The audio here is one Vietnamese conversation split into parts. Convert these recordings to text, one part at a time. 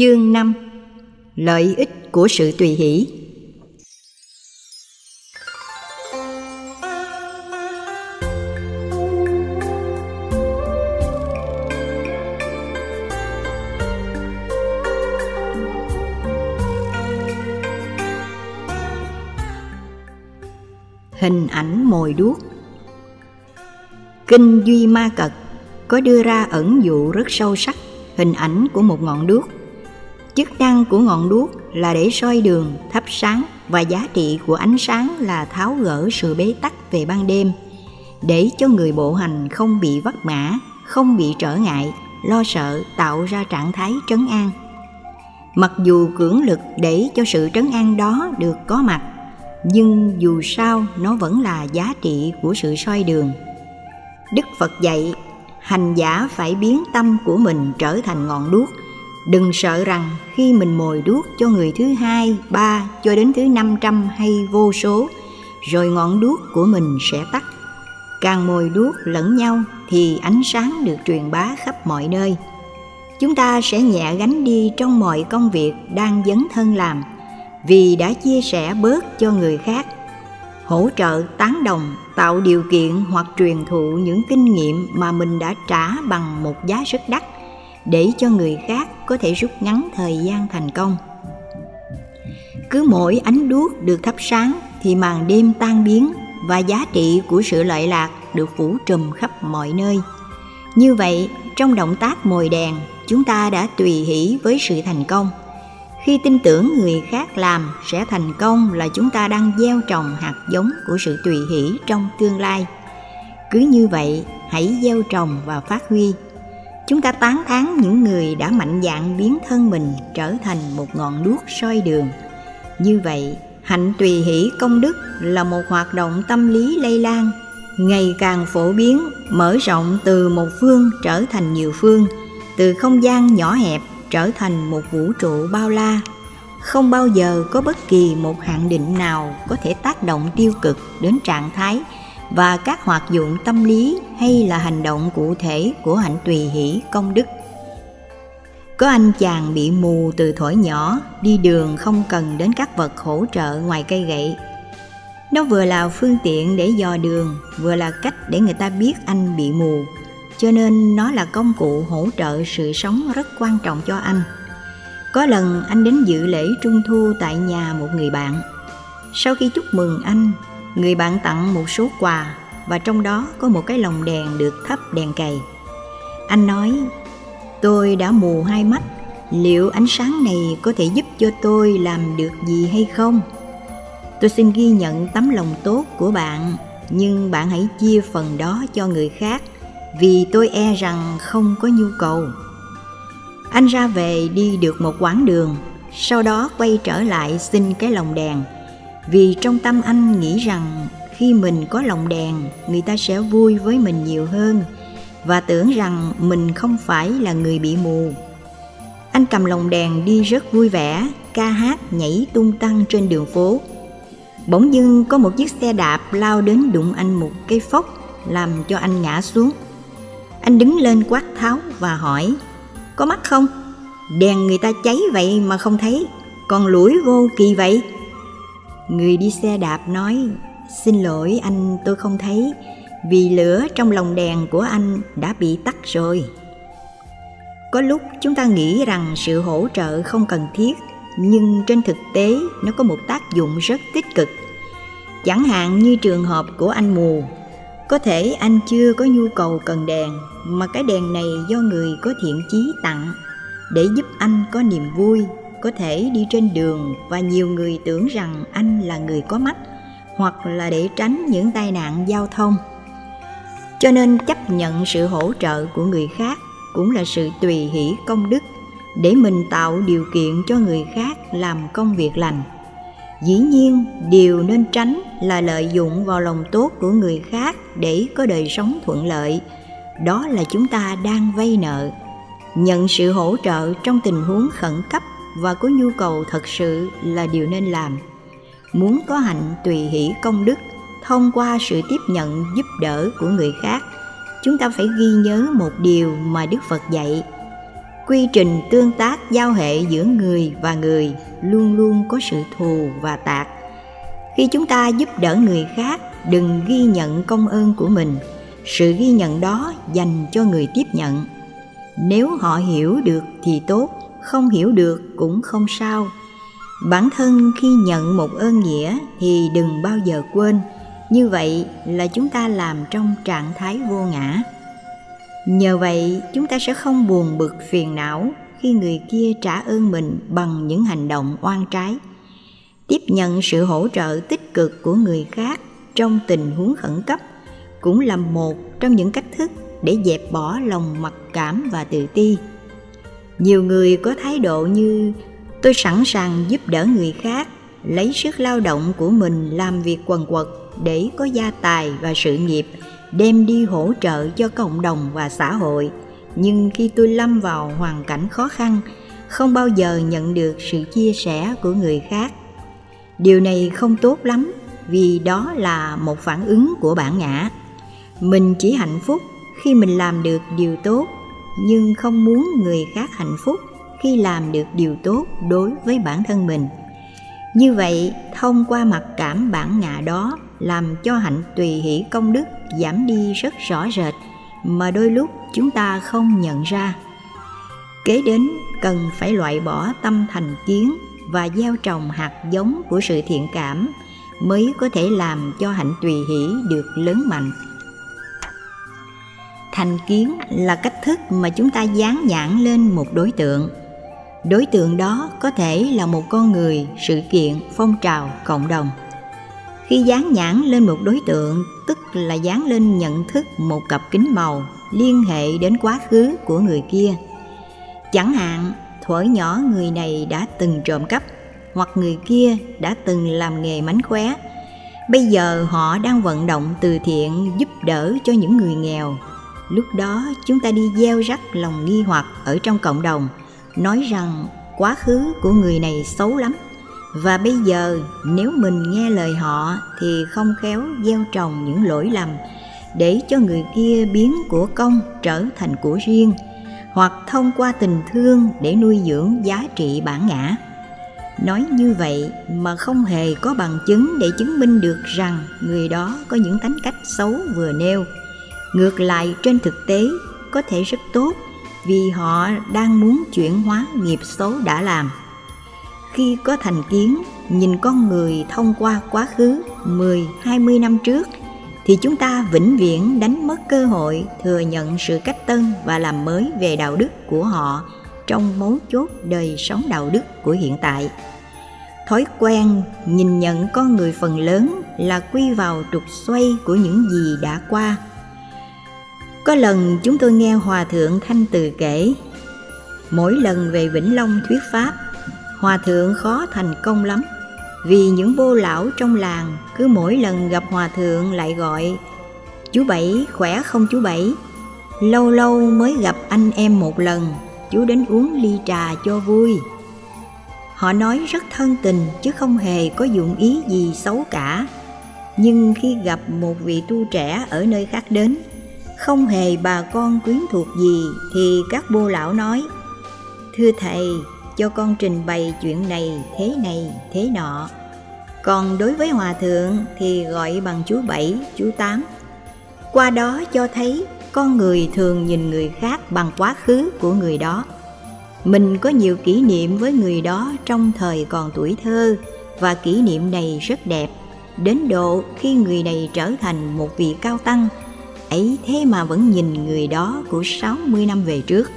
Chương 5 Lợi ích của sự tùy hỷ. Hình ảnh mồi đuốc. Kinh Duy Ma Cật có đưa ra ẩn dụ rất sâu sắc hình ảnh của một ngọn đuốc. Chức năng của ngọn đuốc là để soi đường, thắp sáng và giá trị của ánh sáng là tháo gỡ sự bế tắc về ban đêm để cho người bộ hành không bị vấp ngã, không bị trở ngại, lo sợ tạo ra trạng thái trấn an. Mặc dù cưỡng lực để cho sự trấn an đó được có mặt, nhưng dù sao nó vẫn là giá trị của sự soi đường. Đức Phật dạy hành giả phải biến tâm của mình trở thành ngọn đuốc đừng sợ rằng khi mình mồi đuốc cho người thứ hai, ba cho đến thứ năm trăm hay vô số, rồi ngọn đuốc của mình sẽ tắt. Càng mồi đuốc lẫn nhau thì ánh sáng được truyền bá khắp mọi nơi. Chúng ta sẽ nhẹ gánh đi trong mọi công việc đang dấn thân làm, vì đã chia sẻ bớt cho người khác. Hỗ trợ tán đồng, tạo điều kiện hoặc truyền thụ những kinh nghiệm mà mình đã trả bằng một giá rất đắt để cho người khác có thể rút ngắn thời gian thành công. Cứ mỗi ánh đuốc được thắp sáng thì màn đêm tan biến và giá trị của sự lợi lạc được phủ trùm khắp mọi nơi. Như vậy, trong động tác mồi đèn, chúng ta đã tùy hỷ với sự thành công. Khi tin tưởng người khác làm sẽ thành công là chúng ta đang gieo trồng hạt giống của sự tùy hỷ trong tương lai. Cứ như vậy, hãy gieo trồng và phát huy chúng ta tán thán những người đã mạnh dạn biến thân mình trở thành một ngọn đuốc soi đường. Như vậy, hạnh tùy hỷ công đức là một hoạt động tâm lý lây lan, ngày càng phổ biến, mở rộng từ một phương trở thành nhiều phương, từ không gian nhỏ hẹp trở thành một vũ trụ bao la. Không bao giờ có bất kỳ một hạn định nào có thể tác động tiêu cực đến trạng thái và các hoạt dụng tâm lý hay là hành động cụ thể của hạnh tùy hỷ công đức. Có anh chàng bị mù từ thổi nhỏ, đi đường không cần đến các vật hỗ trợ ngoài cây gậy. Nó vừa là phương tiện để dò đường, vừa là cách để người ta biết anh bị mù. Cho nên nó là công cụ hỗ trợ sự sống rất quan trọng cho anh. Có lần anh đến dự lễ trung thu tại nhà một người bạn. Sau khi chúc mừng anh người bạn tặng một số quà và trong đó có một cái lồng đèn được thắp đèn cày. Anh nói, tôi đã mù hai mắt, liệu ánh sáng này có thể giúp cho tôi làm được gì hay không? Tôi xin ghi nhận tấm lòng tốt của bạn, nhưng bạn hãy chia phần đó cho người khác, vì tôi e rằng không có nhu cầu. Anh ra về đi được một quãng đường, sau đó quay trở lại xin cái lồng đèn vì trong tâm anh nghĩ rằng khi mình có lồng đèn, người ta sẽ vui với mình nhiều hơn và tưởng rằng mình không phải là người bị mù. Anh cầm lồng đèn đi rất vui vẻ, ca hát nhảy tung tăng trên đường phố. Bỗng dưng có một chiếc xe đạp lao đến đụng anh một cây phốc, làm cho anh ngã xuống. Anh đứng lên quát tháo và hỏi, Có mắt không? Đèn người ta cháy vậy mà không thấy, Còn lủi vô kỳ vậy? Người đi xe đạp nói, Xin lỗi anh, tôi không thấy, Vì lửa trong lồng đèn của anh đã bị tắt rồi. Có lúc chúng ta nghĩ rằng sự hỗ trợ không cần thiết, Nhưng trên thực tế nó có một tác dụng rất tích cực. Chẳng hạn như trường hợp của anh mù, có thể anh chưa có nhu cầu cần đèn, mà cái đèn này do người có thiện chí tặng để giúp anh có niềm vui có thể đi trên đường và nhiều người tưởng rằng anh là người có mắt, hoặc là để tránh những tai nạn giao thông. Cho nên chấp nhận sự hỗ trợ của người khác cũng là sự tùy hỷ công đức để mình tạo điều kiện cho người khác làm công việc lành. Dĩ nhiên, điều nên tránh là lợi dụng vào lòng tốt của người khác để có đời sống thuận lợi. Đó là chúng ta đang vay nợ. Nhận sự hỗ trợ trong tình huống khẩn cấp và có nhu cầu thật sự là điều nên làm. Muốn có hạnh tùy hỷ công đức, thông qua sự tiếp nhận, giúp đỡ của người khác, chúng ta phải ghi nhớ một điều mà đức phật dạy. Quy trình tương tác giao hệ giữa người và người luôn luôn có sự thù và tạc. Khi chúng ta giúp đỡ người khác, đừng ghi nhận công ơn của mình. Sự ghi nhận đó dành cho người tiếp nhận. Nếu họ hiểu được thì tốt không hiểu được cũng không sao. Bản thân khi nhận một ơn nghĩa thì đừng bao giờ quên. Như vậy là chúng ta làm trong trạng thái vô ngã. Nhờ vậy, chúng ta sẽ không buồn bực phiền não khi người kia trả ơn mình bằng những hành động oan trái. Tiếp nhận sự hỗ trợ tích cực của người khác trong tình huống khẩn cấp cũng là một trong những cách thức để dẹp bỏ lòng mặc cảm và tự ti nhiều người có thái độ như, tôi sẵn sàng giúp đỡ người khác, lấy sức lao động của mình làm việc quần quật để có gia tài và sự nghiệp, đem đi hỗ trợ cho cộng đồng và xã hội. Nhưng khi tôi lâm vào hoàn cảnh khó khăn, không bao giờ nhận được sự chia sẻ của người khác. Điều này không tốt lắm, vì đó là một phản ứng của bản ngã. Mình chỉ hạnh phúc khi mình làm được điều tốt nhưng không muốn người khác hạnh phúc khi làm được điều tốt đối với bản thân mình. Như vậy, thông qua mặc cảm bản ngã đó làm cho hạnh tùy hỷ công đức giảm đi rất rõ rệt mà đôi lúc chúng ta không nhận ra. Kế đến, cần phải loại bỏ tâm thành kiến và gieo trồng hạt giống của sự thiện cảm mới có thể làm cho hạnh tùy hỷ được lớn mạnh thành kiến là cách thức mà chúng ta dán nhãn lên một đối tượng. Đối tượng đó có thể là một con người, sự kiện, phong trào, cộng đồng. Khi dán nhãn lên một đối tượng, tức là dán lên nhận thức một cặp kính màu, liên hệ đến quá khứ của người kia. Chẳng hạn, thuở nhỏ người này đã từng trộm cắp, hoặc người kia đã từng làm nghề mánh khóe. Bây giờ họ đang vận động từ thiện giúp đỡ cho những người nghèo lúc đó, chúng ta đi gieo rắc lòng nghi hoặc ở trong cộng đồng, nói rằng quá khứ của người này xấu lắm. Và bây giờ, nếu mình nghe lời họ thì không khéo gieo trồng những lỗi lầm để cho người kia biến của công trở thành của riêng, hoặc thông qua tình thương để nuôi dưỡng giá trị bản ngã. Nói như vậy mà không hề có bằng chứng để chứng minh được rằng người đó có những tính cách xấu vừa nêu ngược lại trên thực tế có thể rất tốt vì họ đang muốn chuyển hóa nghiệp xấu đã làm khi có thành kiến nhìn con người thông qua quá khứ 10, 20 năm trước thì chúng ta vĩnh viễn đánh mất cơ hội thừa nhận sự cách tân và làm mới về đạo đức của họ trong mấu chốt đời sống đạo đức của hiện tại. Thói quen nhìn nhận con người phần lớn là quy vào trục xoay của những gì đã qua. Có lần chúng tôi nghe Hòa Thượng Thanh Từ kể, mỗi lần về Vĩnh Long thuyết Pháp hòa thượng khó thành công lắm. Vì những vô lão trong làng cứ mỗi lần gặp hòa thượng lại gọi chú bảy khỏe không chú bảy lâu lâu mới gặp anh em một lần chú đến uống ly trà cho vui. Họ nói rất thân tình chứ không hề có dụng ý gì xấu cả. Nhưng khi gặp một vị tu trẻ ở nơi khác đến không hề bà con quyến thuộc gì, thì các bô lão nói, thưa thầy, cho con trình bày chuyện này thế này, thế nọ. Còn đối với hòa thượng thì gọi bằng chú bảy, chú tám. Qua đó cho thấy con người thường nhìn người khác bằng quá khứ của người đó. Mình có nhiều kỷ niệm với người đó trong thời còn tuổi thơ, và kỷ niệm này rất đẹp, đến độ khi người này trở thành một vị cao tăng ấy thế mà vẫn nhìn người đó của 60 năm về trước.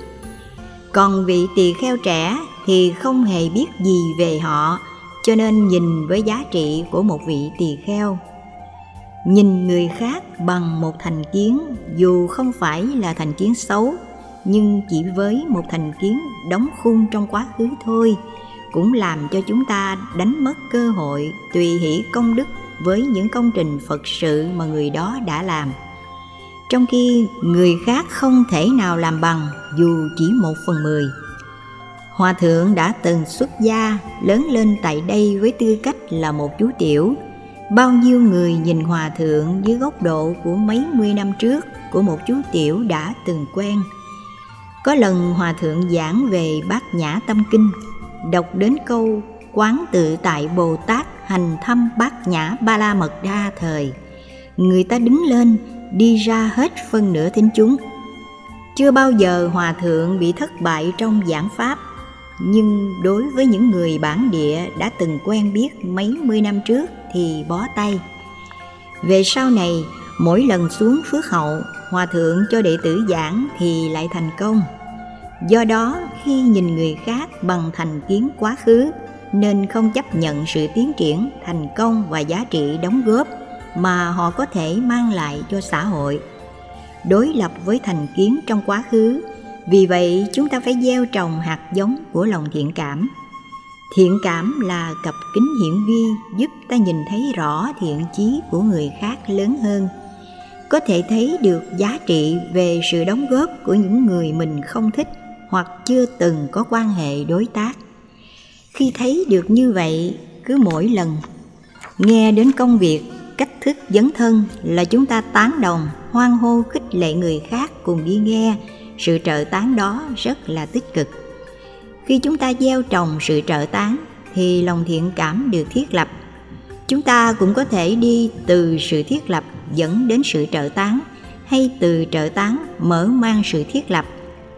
Còn vị tỳ kheo trẻ thì không hề biết gì về họ, cho nên nhìn với giá trị của một vị tỳ kheo. Nhìn người khác bằng một thành kiến, dù không phải là thành kiến xấu, nhưng chỉ với một thành kiến đóng khung trong quá khứ thôi, cũng làm cho chúng ta đánh mất cơ hội tùy hỷ công đức với những công trình phật sự mà người đó đã làm trong khi người khác không thể nào làm bằng dù chỉ một phần mười Hòa thượng đã từng xuất gia, lớn lên tại đây với tư cách là một chú tiểu. Bao nhiêu người nhìn hòa thượng dưới góc độ của mấy mươi năm trước của một chú tiểu đã từng quen. Có lần Hòa Thượng giảng về bát nhã tâm kinh, đọc đến câu quán tự tại Bồ Tát hành thăm bát nhã ba la mật đa thời. Người ta đứng lên, đi ra hết phân nửa thính chúng. Chưa bao giờ Hòa Thượng bị thất bại trong giảng Pháp, nhưng đối với những người bản địa đã từng quen biết mấy mươi năm trước thì bó tay. Về sau này, mỗi lần xuống phước hậu, Hòa Thượng cho đệ tử giảng thì lại thành công. Do đó, khi nhìn người khác bằng thành kiến quá khứ, nên không chấp nhận sự tiến triển, thành công và giá trị đóng góp mà họ có thể mang lại cho xã hội. Đối lập với thành kiến trong quá khứ, vì vậy chúng ta phải gieo trồng hạt giống của lòng thiện cảm. Thiện cảm là cặp kính hiển vi giúp ta nhìn thấy rõ thiện chí của người khác lớn hơn có thể thấy được giá trị về sự đóng góp của những người mình không thích hoặc chưa từng có quan hệ đối tác khi thấy được như vậy cứ mỗi lần nghe đến công việc cách thức dấn thân là chúng ta tán đồng, hoan hô, khích lệ người khác cùng đi nghe. Sự trợ tán đó rất là tích cực. Khi chúng ta gieo trồng sự trợ tán, thì lòng thiện cảm được thiết lập. Chúng ta cũng có thể đi từ sự thiết lập dẫn đến sự trợ tán, hay từ trợ tán mở mang sự thiết lập.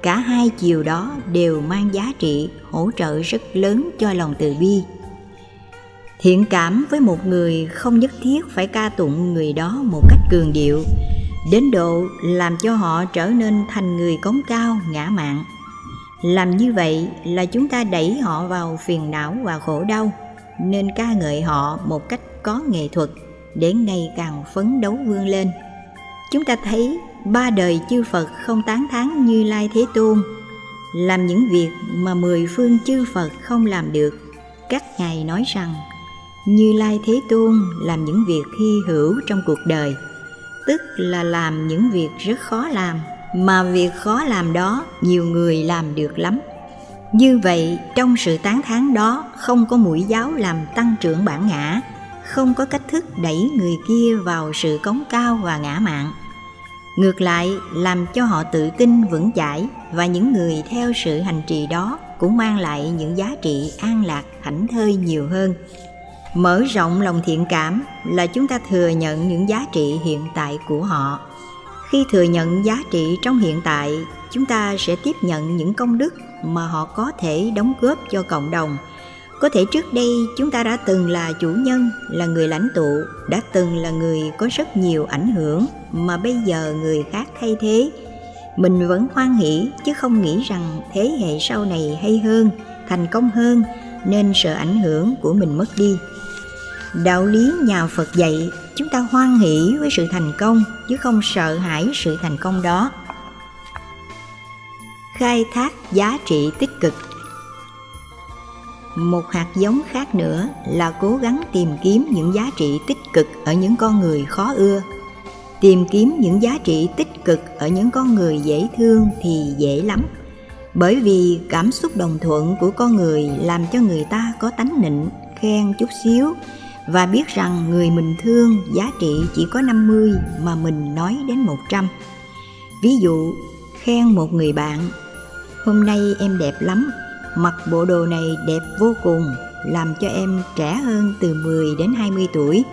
Cả hai chiều đó đều mang giá trị, hỗ trợ rất lớn cho lòng từ bi thiện cảm với một người không nhất thiết phải ca tụng người đó một cách cường điệu. Đến độ làm cho họ trở nên thành người cống cao ngã mạn làm như vậy là chúng ta đẩy họ vào phiền não và khổ đau nên ca ngợi họ một cách có nghệ thuật để ngày càng phấn đấu vươn lên. Chúng ta thấy ba đời chư Phật không tán thán Như Lai Thế Tôn, làm những việc mà mười phương chư Phật không làm được. Các ngài nói rằng, như Lai Thế Tôn làm những việc hy hữu trong cuộc đời, tức là làm những việc rất khó làm, mà việc khó làm đó nhiều người làm được lắm. Như vậy, trong sự tán thán đó không có mũi giáo làm tăng trưởng bản ngã, không có cách thức đẩy người kia vào sự cống cao và ngã mạn ngược lại làm cho họ tự tin vững chãi và những người theo sự hành trì đó cũng mang lại những giá trị an lạc thảnh thơi nhiều hơn mở rộng lòng thiện cảm là chúng ta thừa nhận những giá trị hiện tại của họ. Khi thừa nhận giá trị trong hiện tại, chúng ta sẽ tiếp nhận những công đức mà họ có thể đóng góp cho cộng đồng. Có thể trước đây, chúng ta đã từng là chủ nhân, là người lãnh tụ, đã từng là người có rất nhiều ảnh hưởng mà bây giờ người khác thay thế. Mình vẫn hoan hỷ, chứ không nghĩ rằng thế hệ sau này hay hơn, thành công hơn, nên sợ ảnh hưởng của mình mất đi đạo lý nhà phật dạy, chúng ta hoan hỷ với sự thành công, chứ không sợ hãi sự thành công đó. Khai thác giá trị tích cực. Một hạt giống khác nữa là cố gắng tìm kiếm những giá trị tích cực ở những con người khó ưa. Tìm kiếm những giá trị tích cực ở những con người dễ thương thì dễ lắm. Bởi vì cảm xúc đồng thuận của con người làm cho người ta có tánh nịnh, khen chút xíu và biết rằng người mình thương giá trị chỉ có 50 mà mình nói đến 100. Ví dụ, khen một người bạn, hôm nay em đẹp lắm, mặc bộ đồ này đẹp vô cùng, làm cho em trẻ hơn từ 10 đến 20 tuổi.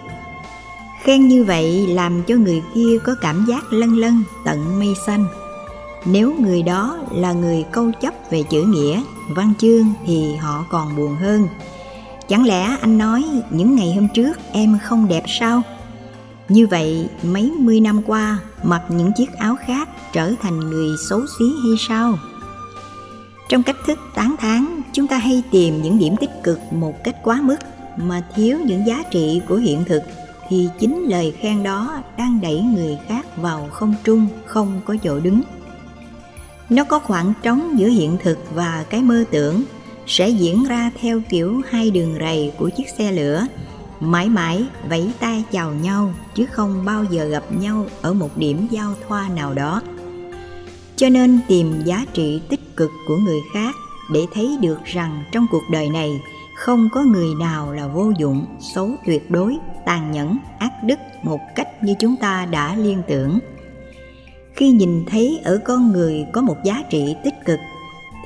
Khen như vậy làm cho người kia có cảm giác lân lân tận mây xanh. Nếu người đó là người câu chấp về chữ nghĩa, văn chương thì họ còn buồn hơn. Chẳng lẽ anh nói những ngày hôm trước em không đẹp sao? Như vậy mấy mươi năm qua mặc những chiếc áo khác trở thành người xấu xí hay sao? Trong cách thức tán thán, chúng ta hay tìm những điểm tích cực một cách quá mức mà thiếu những giá trị của hiện thực thì chính lời khen đó đang đẩy người khác vào không trung, không có chỗ đứng. Nó có khoảng trống giữa hiện thực và cái mơ tưởng sẽ diễn ra theo kiểu hai đường rầy của chiếc xe lửa, mãi mãi vẫy tay chào nhau chứ không bao giờ gặp nhau ở một điểm giao thoa nào đó. Cho nên tìm giá trị tích cực của người khác để thấy được rằng trong cuộc đời này không có người nào là vô dụng, xấu tuyệt đối, tàn nhẫn, ác đức một cách như chúng ta đã liên tưởng. Khi khi nhìn thấy ở con người có một giá trị tích cực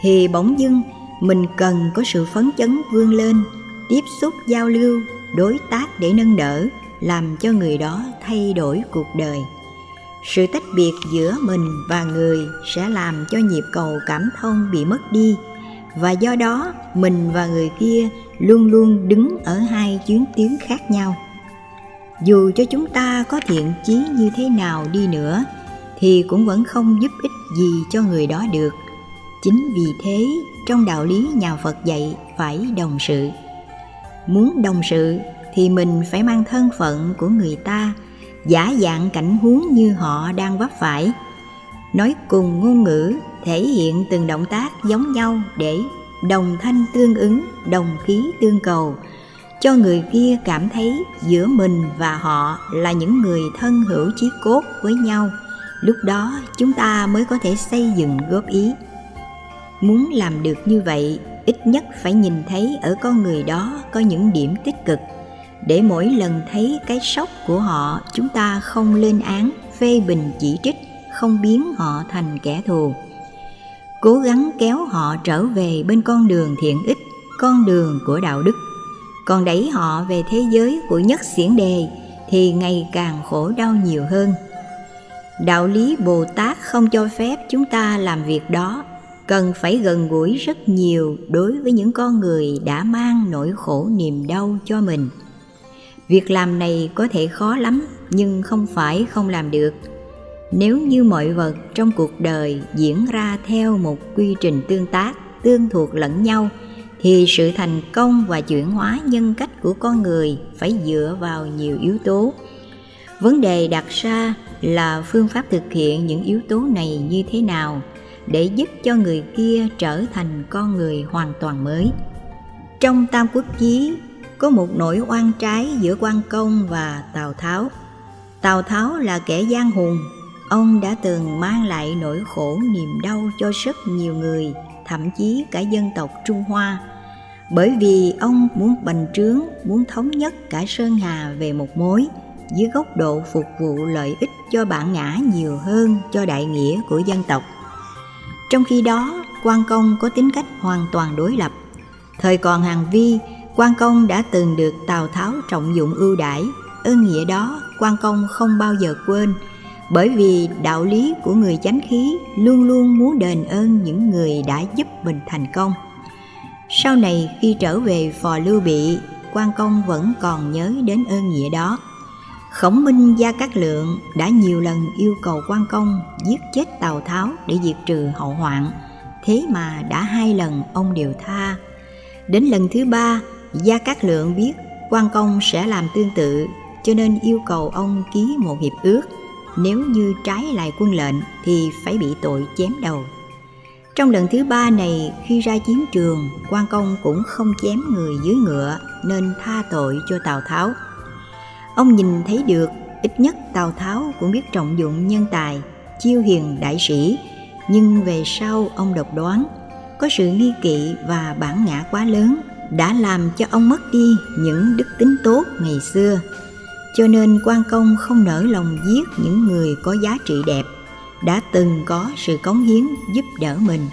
thì bỗng dưng mình cần có sự phấn chấn vươn lên, tiếp xúc, giao lưu, đối tác để nâng đỡ, làm cho người đó thay đổi cuộc đời. Sự tách biệt giữa mình và người sẽ làm cho nhịp cầu cảm thông bị mất đi. Và do đó, mình và người kia luôn luôn đứng ở hai chuyến tuyến khác nhau. Dù cho chúng ta có thiện chí như thế nào đi nữa, thì cũng vẫn không giúp ích gì cho người đó được. Chính vì thế trong đạo lý nhà phật dạy phải đồng sự. Muốn đồng sự thì mình phải mang thân phận của người ta, giả dạng cảnh huống như họ đang vấp phải. Nói cùng ngôn ngữ thể hiện từng động tác giống nhau để đồng thanh tương ứng, đồng khí tương cầu, cho người kia cảm thấy giữa mình và họ là những người thân hữu chí cốt với nhau. Lúc đó chúng ta mới có thể xây dựng góp ý muốn làm được như vậy, ít nhất phải nhìn thấy ở con người đó có những điểm tích cực. Để mỗi lần thấy cái sốc của họ, chúng ta không lên án, phê bình chỉ trích, không biến họ thành kẻ thù. Cố gắng kéo họ trở về bên con đường thiện ích, con đường của đạo đức. Còn đẩy họ về thế giới của nhất xiển đề thì ngày càng khổ đau nhiều hơn. Đạo lý bồ tát không cho phép chúng ta làm việc đó cần phải gần gũi rất nhiều đối với những con người đã mang nỗi khổ niềm đau cho mình. Việc làm này có thể khó lắm, nhưng không phải không làm được. Nếu như mọi vật trong cuộc đời diễn ra theo một quy trình tương tác, tương thuộc lẫn nhau, thì sự thành công và chuyển hóa nhân cách của con người phải dựa vào nhiều yếu tố. Vấn đề đặt ra là phương pháp thực hiện những yếu tố này như thế nào? Để giúp cho người kia trở thành con người hoàn toàn mới. Trong tam quốc chí, có một nỗi oan trái giữa quan công và tào tháo. Tào tháo là kẻ gian hùng ông đã từng mang lại nỗi khổ niềm đau cho rất nhiều người, thậm chí cả dân tộc trung hoa. Bởi vì ông muốn bành trướng, muốn thống nhất cả sơn hà về một mối, dưới góc độ phục vụ lợi ích cho bản ngã nhiều hơn cho đại nghĩa của dân tộc trong khi đó quan công có tính cách hoàn toàn đối lập. Thời còn hàng vi quan công đã từng được tào tháo trọng dụng ưu đãi. Ơn nghĩa đó quan công không bao giờ quên, bởi vì đạo lý của người chánh khí luôn luôn muốn đền ơn những người đã giúp mình thành công. Sau này khi trở về phò lưu bị quan công vẫn còn nhớ đến ơn nghĩa đó khổng minh gia cát lượng đã nhiều lần yêu cầu quan công giết chết tào tháo để diệt trừ hậu hoạn. Thế mà đã hai lần ông đều tha. Đến lần thứ ba, gia cát lượng biết quan công sẽ làm tương tự, cho nên yêu cầu ông ký một hiệp ước. Nếu như trái lại quân lệnh thì phải bị tội chém đầu. Trong lần thứ ba này, khi ra chiến trường, quan công cũng không chém người dưới ngựa nên tha tội cho tào tháo ông nhìn thấy được ít nhất tào tháo cũng biết trọng dụng nhân tài, chiêu hiền đại sĩ. Nhưng về sau, ông độc đoán, có sự nghi kỵ và bản ngã quá lớn đã làm cho ông mất đi những đức tính tốt ngày xưa. Cho nên quan công không nỡ lòng giết những người có giá trị đẹp, đã từng có sự cống hiến giúp đỡ mình.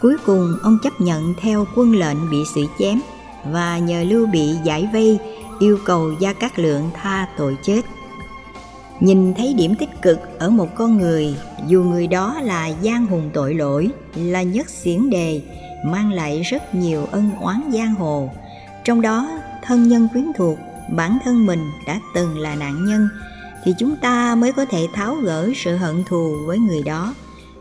Cuối cùng, ông chấp nhận theo quân lệnh bị xử chém và nhờ lưu bị giải vây yêu cầu gia cát lượng tha tội chết. Nhìn thấy điểm tích cực ở một con người, dù người đó là gian hùng tội lỗi, là nhất xiển đề, mang lại rất nhiều ân oán giang hồ. Trong đó, thân nhân quyến thuộc, bản thân mình đã từng là nạn nhân, thì chúng ta mới có thể tháo gỡ sự hận thù với người đó.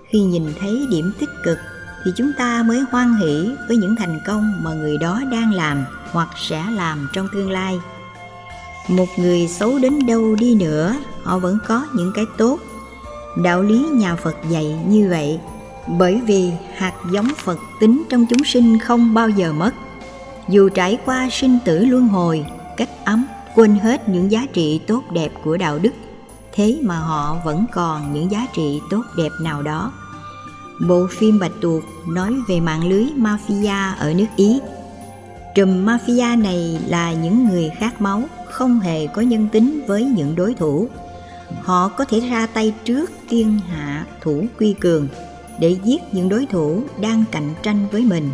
Khi nhìn thấy điểm tích cực, thì chúng ta mới hoan hỷ với những thành công mà người đó đang làm hoặc sẽ làm trong tương lai. Một người xấu đến đâu đi nữa, họ vẫn có những cái tốt. Đạo lý nhà phật dạy như vậy, bởi vì hạt giống phật tính trong chúng sinh không bao giờ mất. Dù trải qua sinh tử luân hồi, cách ấm, quên hết những giá trị tốt đẹp của đạo đức, thế mà họ vẫn còn những giá trị tốt đẹp nào đó. Bộ phim bạch tuộc nói về mạng lưới mafia ở nước ý trùm mafia này là những người khát máu, không hề có nhân tính với những đối thủ. Họ có thể ra tay trước tiên hạ thủ quy cường để giết những đối thủ đang cạnh tranh với mình,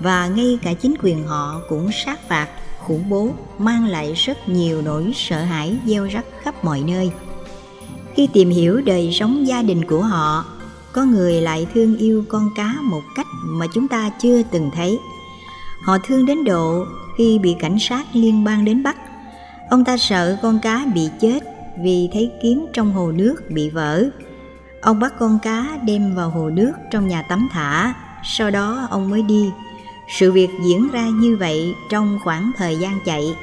và ngay cả chính quyền họ cũng sát phạt, khủng bố, mang lại rất nhiều nỗi sợ hãi gieo rắc khắp mọi nơi. Khi tìm hiểu đời sống gia đình của họ, có người lại thương yêu con cá một cách mà chúng ta chưa từng thấy họ thương đến độ khi bị cảnh sát liên bang đến bắt. Ông ta sợ con cá bị chết vì thấy kiếm trong hồ nước bị vỡ. Ông bắt con cá đem vào hồ nước trong nhà tắm thả, sau đó ông mới đi. Sự việc diễn ra như vậy trong khoảng thời gian chạy.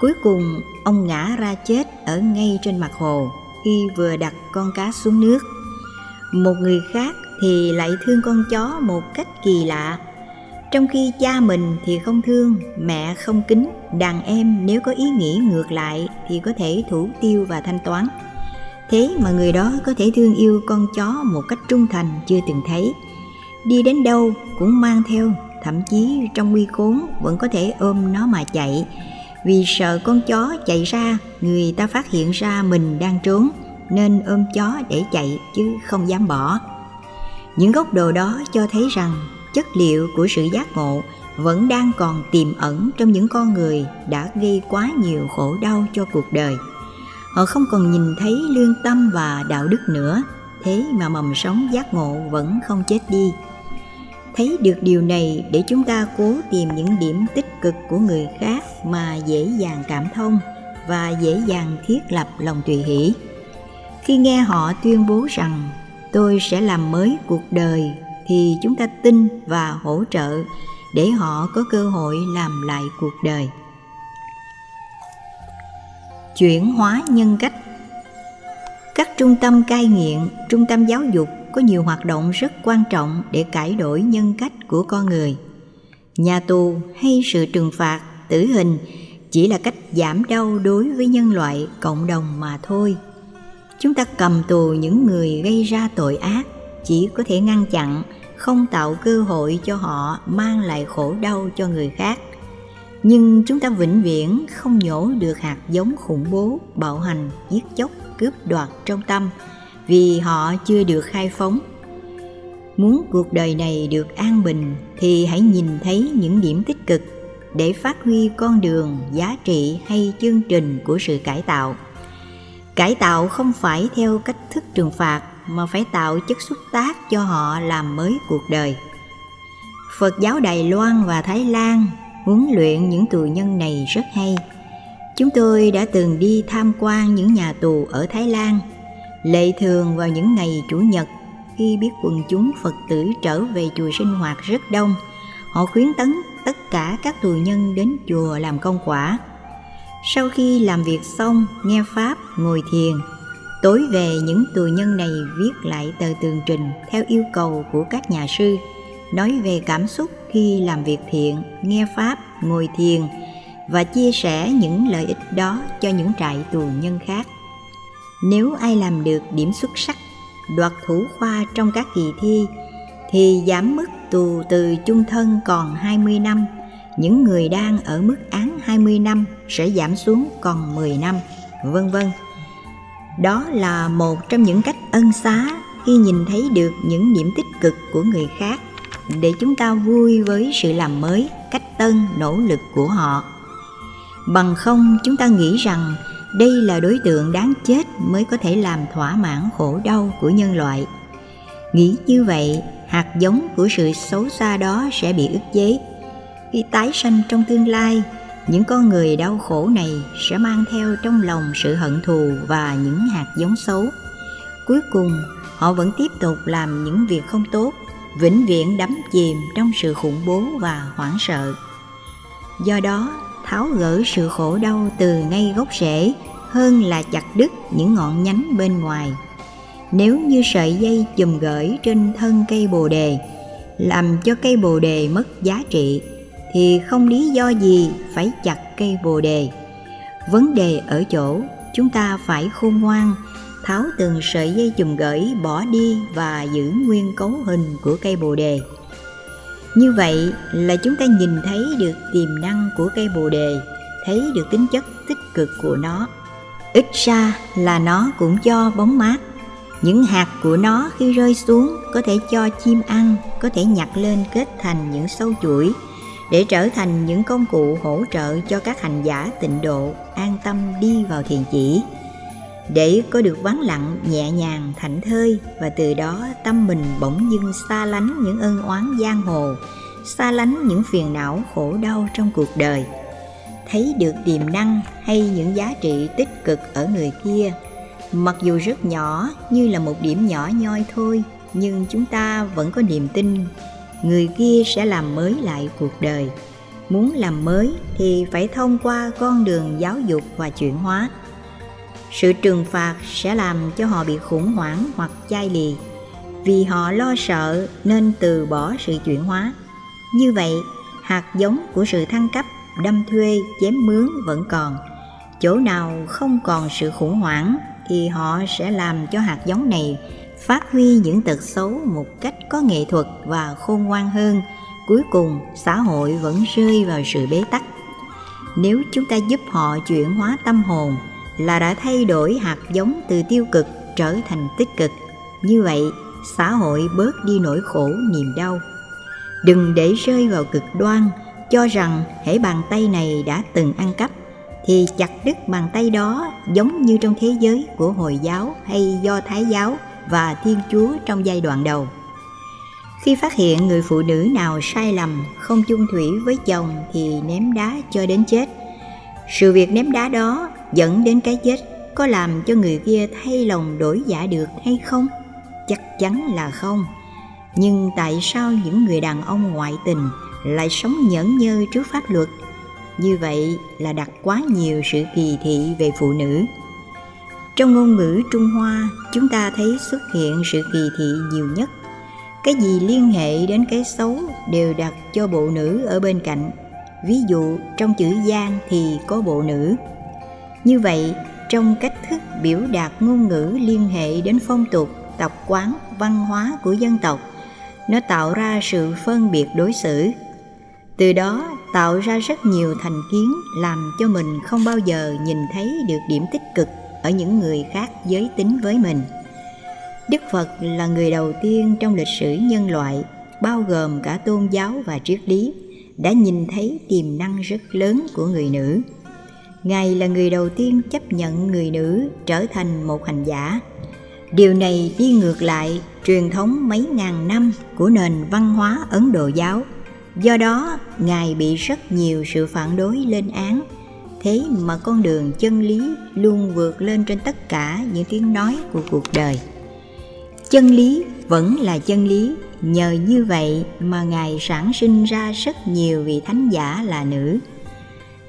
Cuối cùng, ông ngã ra chết ở ngay trên mặt hồ khi vừa đặt con cá xuống nước. Một người khác thì lại thương con chó một cách kỳ lạ trong khi cha mình thì không thương, mẹ không kính, đàn em nếu có ý nghĩ ngược lại thì có thể thủ tiêu và thanh toán. Thế mà người đó có thể thương yêu con chó một cách trung thành chưa từng thấy. Đi đến đâu cũng mang theo, thậm chí trong nguy khốn vẫn có thể ôm nó mà chạy. Vì sợ con chó chạy ra, người ta phát hiện ra mình đang trốn, nên ôm chó để chạy chứ không dám bỏ. Những góc đồ đó cho thấy rằng chất liệu của sự giác ngộ vẫn đang còn tiềm ẩn trong những con người đã gây quá nhiều khổ đau cho cuộc đời. Họ không còn nhìn thấy lương tâm và đạo đức nữa, thế mà mầm sống giác ngộ vẫn không chết đi. Thấy được điều này để chúng ta cố tìm những điểm tích cực của người khác mà dễ dàng cảm thông và dễ dàng thiết lập lòng tùy hỷ. Khi nghe họ tuyên bố rằng, tôi sẽ làm mới cuộc đời thì chúng ta tin và hỗ trợ để họ có cơ hội làm lại cuộc đời. Chuyển hóa nhân cách. Các trung tâm cai nghiện, trung tâm giáo dục có nhiều hoạt động rất quan trọng để cải đổi nhân cách của con người. Nhà tù hay sự trừng phạt tử hình chỉ là cách giảm đau đối với nhân loại, cộng đồng mà thôi. Chúng ta cầm tù những người gây ra tội ác chỉ có thể ngăn chặn không tạo cơ hội cho họ mang lại khổ đau cho người khác. Nhưng chúng ta vĩnh viễn không nhổ được hạt giống khủng bố, bạo hành, giết chóc, cướp đoạt trong tâm, vì họ chưa được khai phóng. Muốn cuộc đời này được an bình thì hãy nhìn thấy những điểm tích cực để phát huy con đường, giá trị hay chương trình của sự cải tạo. Cải tạo không phải theo cách thức trừng phạt mà phải tạo chất xúc tác cho họ làm mới cuộc đời. Phật giáo đài loan và thái lan huấn luyện những tù nhân này rất hay. Chúng tôi đã từng đi tham quan những nhà tù ở thái lan, lệ thường vào những ngày chủ nhật khi biết quần chúng phật tử trở về chùa sinh hoạt rất đông. Họ khuyến tấn tất cả các tù nhân đến chùa làm công quả. Sau khi làm việc xong, nghe pháp ngồi thiền tối về những tù nhân này viết lại tờ tường trình theo yêu cầu của các nhà sư nói về cảm xúc khi làm việc thiện nghe pháp ngồi thiền và chia sẻ những lợi ích đó cho những trại tù nhân khác nếu ai làm được điểm xuất sắc đoạt thủ khoa trong các kỳ thi thì giảm mức tù từ chung thân còn 20 năm những người đang ở mức án 20 năm sẽ giảm xuống còn 10 năm, vân vân. Đó là một trong những cách ân xá khi nhìn thấy được những điểm tích cực của người khác để chúng ta vui với sự làm mới, cách tân, nỗ lực của họ. Bằng không chúng ta nghĩ rằng đây là đối tượng đáng chết mới có thể làm thỏa mãn khổ đau của nhân loại. Nghĩ như vậy, hạt giống của sự xấu xa đó sẽ bị ức chế khi tái sanh trong tương lai những con người đau khổ này sẽ mang theo trong lòng sự hận thù và những hạt giống xấu. Cuối cùng, họ vẫn tiếp tục làm những việc không tốt, vĩnh viễn đắm chìm trong sự khủng bố và hoảng sợ. Do đó, tháo gỡ sự khổ đau từ ngay gốc rễ hơn là chặt đứt những ngọn nhánh bên ngoài. Nếu như sợi dây chùm gởi trên thân cây bồ đề, làm cho cây bồ đề mất giá trị thì không lý do gì phải chặt cây bồ đề. Vấn đề ở chỗ chúng ta phải khôn ngoan, tháo từng sợi dây chùm gởi bỏ đi và giữ nguyên cấu hình của cây bồ đề. Như vậy là chúng ta nhìn thấy được tiềm năng của cây bồ đề, thấy được tính chất tích cực của nó. Ít ra là nó cũng cho bóng mát. Những hạt của nó khi rơi xuống có thể cho chim ăn, có thể nhặt lên kết thành những sâu chuỗi để trở thành những công cụ hỗ trợ cho các hành giả tịnh độ an tâm đi vào thiền chỉ. Để có được vắng lặng, nhẹ nhàng, thảnh thơi và từ đó tâm mình bỗng dưng xa lánh những ân oán giang hồ, xa lánh những phiền não khổ đau trong cuộc đời. Thấy được tiềm năng hay những giá trị tích cực ở người kia, mặc dù rất nhỏ, như là một điểm nhỏ nhoi thôi, nhưng chúng ta vẫn có niềm tin người kia sẽ làm mới lại cuộc đời. Muốn làm mới thì phải thông qua con đường giáo dục và chuyển hóa. Sự trừng phạt sẽ làm cho họ bị khủng hoảng hoặc chai lì. Vì họ lo sợ nên từ bỏ sự chuyển hóa. Như vậy, hạt giống của sự thăng cấp, đâm thuê, chém mướn vẫn còn. Chỗ nào không còn sự khủng hoảng thì họ sẽ làm cho hạt giống này phát huy những tật xấu một cách có nghệ thuật và khôn ngoan hơn, cuối cùng xã hội vẫn rơi vào sự bế tắc. Nếu chúng ta giúp họ chuyển hóa tâm hồn là đã thay đổi hạt giống từ tiêu cực trở thành tích cực, như vậy xã hội bớt đi nỗi khổ niềm đau. Đừng để rơi vào cực đoan, cho rằng hễ bàn tay này đã từng ăn cắp thì chặt đứt bàn tay đó giống như trong thế giới của hồi giáo hay do thái giáo và thiên chúa trong giai đoạn đầu. Khi phát hiện người phụ nữ nào sai lầm, không chung thủy với chồng thì ném đá cho đến chết. Sự việc ném đá đó dẫn đến cái chết, có làm cho người kia thay lòng đổi dạ được hay không? Chắc chắn là không. Nhưng tại sao những người đàn ông ngoại tình lại sống nhẫn nhơ trước pháp luật? Như vậy là đặt quá nhiều sự kỳ thị về phụ nữ trong ngôn ngữ trung hoa, chúng ta thấy xuất hiện sự kỳ thị nhiều nhất. Cái gì liên hệ đến cái xấu đều đặt cho bộ nữ ở bên cạnh. Ví dụ, trong chữ gian thì có bộ nữ. Như vậy, trong cách thức biểu đạt ngôn ngữ liên hệ đến phong tục, tập quán, văn hóa của dân tộc, nó tạo ra sự phân biệt đối xử. Từ đó, tạo ra rất nhiều thành kiến làm cho mình không bao giờ nhìn thấy được điểm tích cực ở những người khác giới tính với mình. Đức phật là người đầu tiên trong lịch sử nhân loại, bao gồm cả tôn giáo và triết lý, đã nhìn thấy tiềm năng rất lớn của người nữ. Ngài là người đầu tiên chấp nhận người nữ trở thành một hành giả. Điều này đi ngược lại truyền thống mấy ngàn năm của nền văn hóa ấn độ giáo. Do đó, ngài bị rất nhiều sự phản đối lên án thế mà con đường chân lý luôn vượt lên trên tất cả những tiếng nói của cuộc đời. Chân lý vẫn là chân lý, nhờ như vậy mà ngài sản sinh ra rất nhiều vị thánh giả là nữ.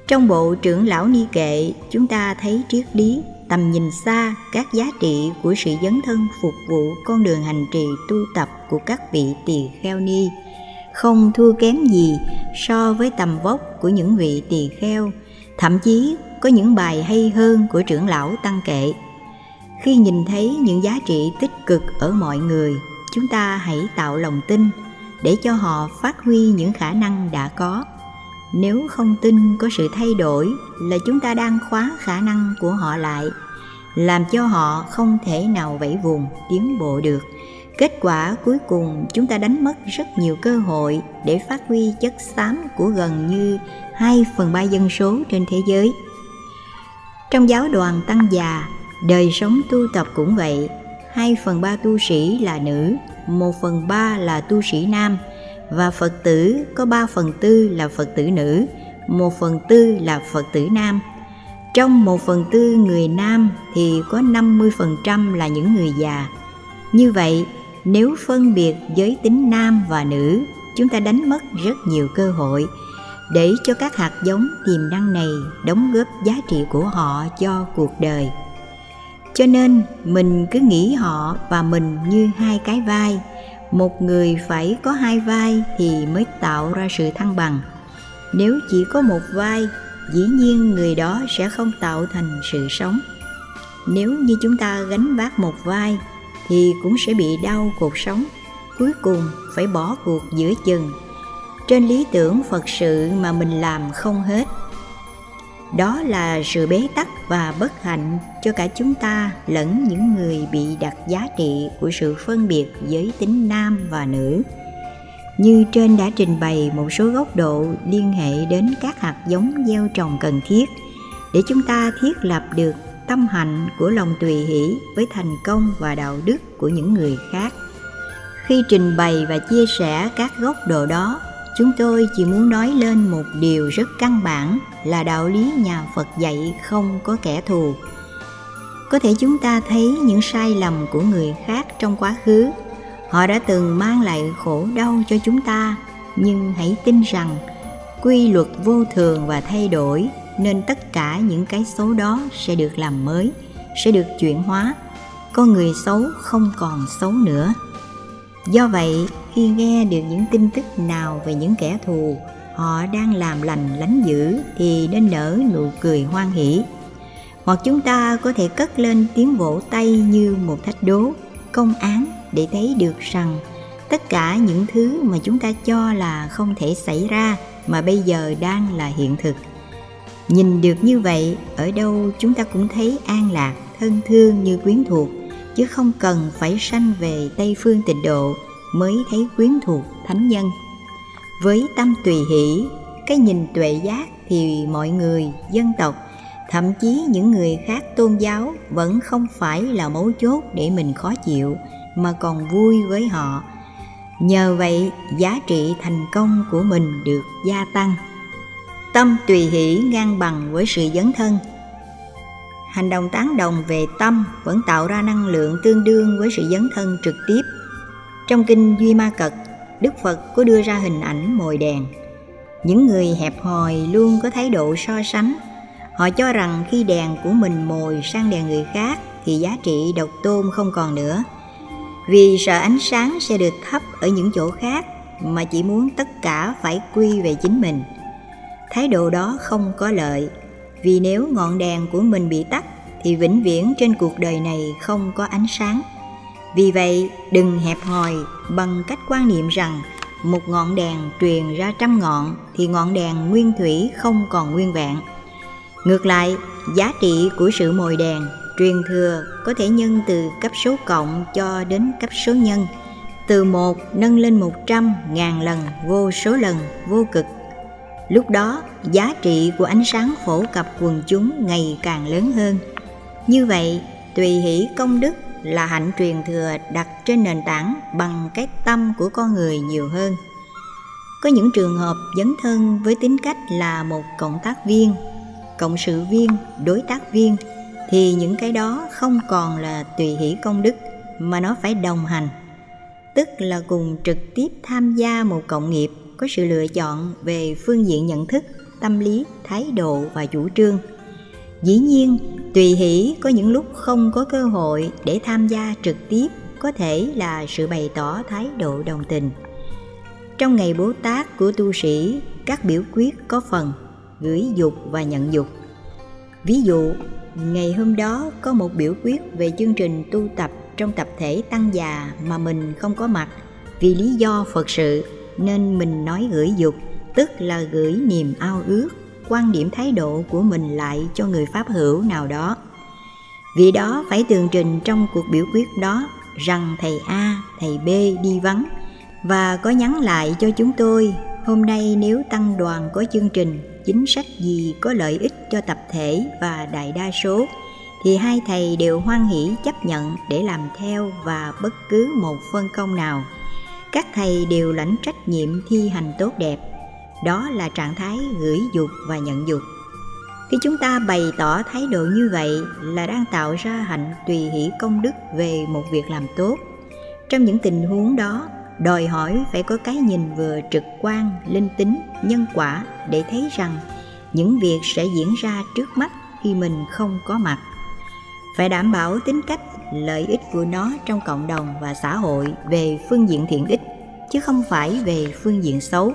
Trong bộ trưởng lão ni kệ, chúng ta thấy triết lý, tầm nhìn xa, các giá trị của sự dấn thân phục vụ con đường hành trì tu tập của các vị tỳ kheo ni không thua kém gì so với tầm vóc của những vị tỳ kheo thậm chí có những bài hay hơn của trưởng lão tăng kệ. Khi nhìn thấy những giá trị tích cực ở mọi người, chúng ta hãy tạo lòng tin để cho họ phát huy những khả năng đã có. Nếu không tin có sự thay đổi là chúng ta đang khóa khả năng của họ lại, làm cho họ không thể nào vẫy vùng, tiến bộ được kết quả cuối cùng chúng ta đánh mất rất nhiều cơ hội để phát huy chất xám của gần như 2 phần 3 dân số trên thế giới. Trong giáo đoàn tăng già, đời sống tu tập cũng vậy. 2 phần 3 tu sĩ là nữ, 1 phần 3 là tu sĩ nam và Phật tử có 3 phần tư là Phật tử nữ, 1 phần tư là Phật tử nam. Trong 1 phần tư người nam thì có 50% là những người già. Như vậy, nếu phân biệt giới tính nam và nữ, chúng ta đánh mất rất nhiều cơ hội. Để cho các hạt giống tiềm năng này đóng góp giá trị của họ cho cuộc đời. Cho nên, mình cứ nghĩ họ và mình như hai cái vai. Một người phải có hai vai thì mới tạo ra sự thăng bằng. Nếu chỉ có một vai, dĩ nhiên người đó sẽ không tạo thành sự sống. Nếu như chúng ta gánh vác một vai thì cũng sẽ bị đau cuộc sống. Cuối cùng, phải bỏ cuộc giữa chừng. Trên lý tưởng phật sự mà mình làm không hết. Đó là sự bế tắc và bất hạnh cho cả chúng ta lẫn những người bị đặt giá trị của sự phân biệt giới tính nam và nữ. Như trên đã trình bày một số góc độ liên hệ đến các hạt giống gieo trồng cần thiết để chúng ta thiết lập được tâm hạnh của lòng tùy hỷ với thành công và đạo đức của những người khác. Khi trình bày và chia sẻ các góc độ đó, chúng tôi chỉ muốn nói lên một điều rất căn bản là đạo lý nhà phật dạy không có kẻ thù. Có thể chúng ta thấy những sai lầm của người khác trong quá khứ. Họ đã từng mang lại khổ đau cho chúng ta, nhưng hãy tin rằng quy luật vô thường và thay đổi nên tất cả những cái xấu đó sẽ được làm mới, sẽ được chuyển hóa. Con người xấu không còn xấu nữa. Do vậy, khi nghe được những tin tức nào về những kẻ thù, họ đang làm lành, lánh dữ thì nên nở nụ cười hoan hỷ. Hoặc chúng ta có thể cất lên tiếng vỗ tay như một thách đố, công án để thấy được rằng tất cả những thứ mà chúng ta cho là không thể xảy ra mà bây giờ đang là hiện thực nhìn được như vậy, ở đâu chúng ta cũng thấy an lạc, thân thương như quyến thuộc, chứ không cần phải sanh về tây phương tịnh độ mới thấy quyến thuộc thánh nhân. Với tâm tùy hỷ, cái nhìn tuệ giác thì mọi người, dân tộc, thậm chí những người khác tôn giáo vẫn không phải là mấu chốt để mình khó chịu, mà còn vui với họ. Nhờ vậy, giá trị thành công của mình được gia tăng tâm tùy hỷ ngang bằng với sự dấn thân. Hành động tán đồng về tâm vẫn tạo ra năng lượng tương đương với sự dấn thân trực tiếp. Trong kinh duy ma cật, đức phật có đưa ra hình ảnh mồi đèn. Những người hẹp hòi luôn có thái độ so sánh. Họ cho rằng khi đèn của mình mồi sang đèn người khác thì giá trị độc tôn không còn nữa. Vì sợ ánh sáng sẽ được thấp ở những chỗ khác mà chỉ muốn tất cả phải quy về chính mình thái độ đó không có lợi. Vì nếu ngọn đèn của mình bị tắt, thì vĩnh viễn trên cuộc đời này không có ánh sáng. Vì vậy, đừng hẹp hòi bằng cách quan niệm rằng một ngọn đèn truyền ra trăm ngọn, thì ngọn đèn nguyên thủy không còn nguyên vẹn. Ngược lại, giá trị của sự mồi đèn truyền thừa có thể nhân từ cấp số cộng cho đến cấp số nhân. Từ một nâng lên một trăm ngàn lần vô số lần vô cực lúc đó, giá trị của ánh sáng phổ cập quần chúng ngày càng lớn hơn. Như vậy, tùy hỷ công đức là hạnh truyền thừa đặt trên nền tảng bằng cái tâm của con người nhiều hơn. Có những trường hợp dấn thân với tính cách là một cộng tác viên, cộng sự viên, đối tác viên, thì những cái đó không còn là tùy hỷ công đức mà nó phải đồng hành. Tức là cùng trực tiếp tham gia một cộng nghiệp có sự lựa chọn về phương diện nhận thức, tâm lý, thái độ và chủ trương. Dĩ nhiên, tùy hỷ có những lúc không có cơ hội để tham gia trực tiếp có thể là sự bày tỏ thái độ đồng tình. Trong ngày bố tát của tu sĩ, các biểu quyết có phần gửi dục và nhận dục. Ví dụ, ngày hôm đó có một biểu quyết về chương trình tu tập trong tập thể tăng già mà mình không có mặt vì lý do phật sự nên mình nói gửi dục, tức là gửi niềm ao ước, quan điểm thái độ của mình lại cho người pháp hữu nào đó. Vì đó phải tường trình trong cuộc biểu quyết đó rằng thầy a, thầy b đi vắng, và có nhắn lại cho chúng tôi, hôm nay nếu tăng đoàn có chương trình, chính sách gì có lợi ích cho tập thể và đại đa số? Thì hai thầy đều hoan hỷ chấp nhận để làm theo và bất cứ một phân công nào các thầy đều lãnh trách nhiệm thi hành tốt đẹp. Đó là trạng thái gửi dục và nhận dục. Khi chúng ta bày tỏ thái độ như vậy là đang tạo ra hạnh tùy hỷ công đức về một việc làm tốt. Trong những tình huống đó, đòi hỏi phải có cái nhìn vừa trực quan, linh tính, nhân quả để thấy rằng những việc sẽ diễn ra trước mắt khi mình không có mặt. Phải đảm bảo tính cách lợi ích của nó trong cộng đồng và xã hội về phương diện thiện ích, chứ không phải về phương diện xấu.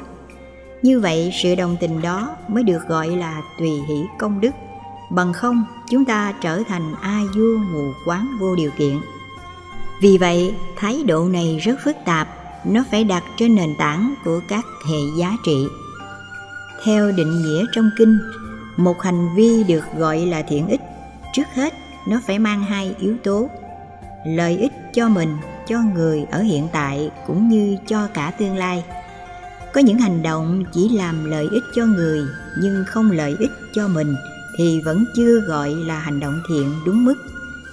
Như vậy, sự đồng tình đó mới được gọi là tùy hỷ công đức. Bằng không, chúng ta trở thành a vua mù quáng vô điều kiện. Vì vậy, thái độ này rất phức tạp, nó phải đặt trên nền tảng của các hệ giá trị. Theo định nghĩa trong kinh, một hành vi được gọi là thiện ích, trước hết nó phải mang hai yếu tố lợi ích cho mình, cho người ở hiện tại cũng như cho cả tương lai. Có những hành động chỉ làm lợi ích cho người nhưng không lợi ích cho mình thì vẫn chưa gọi là hành động thiện đúng mức.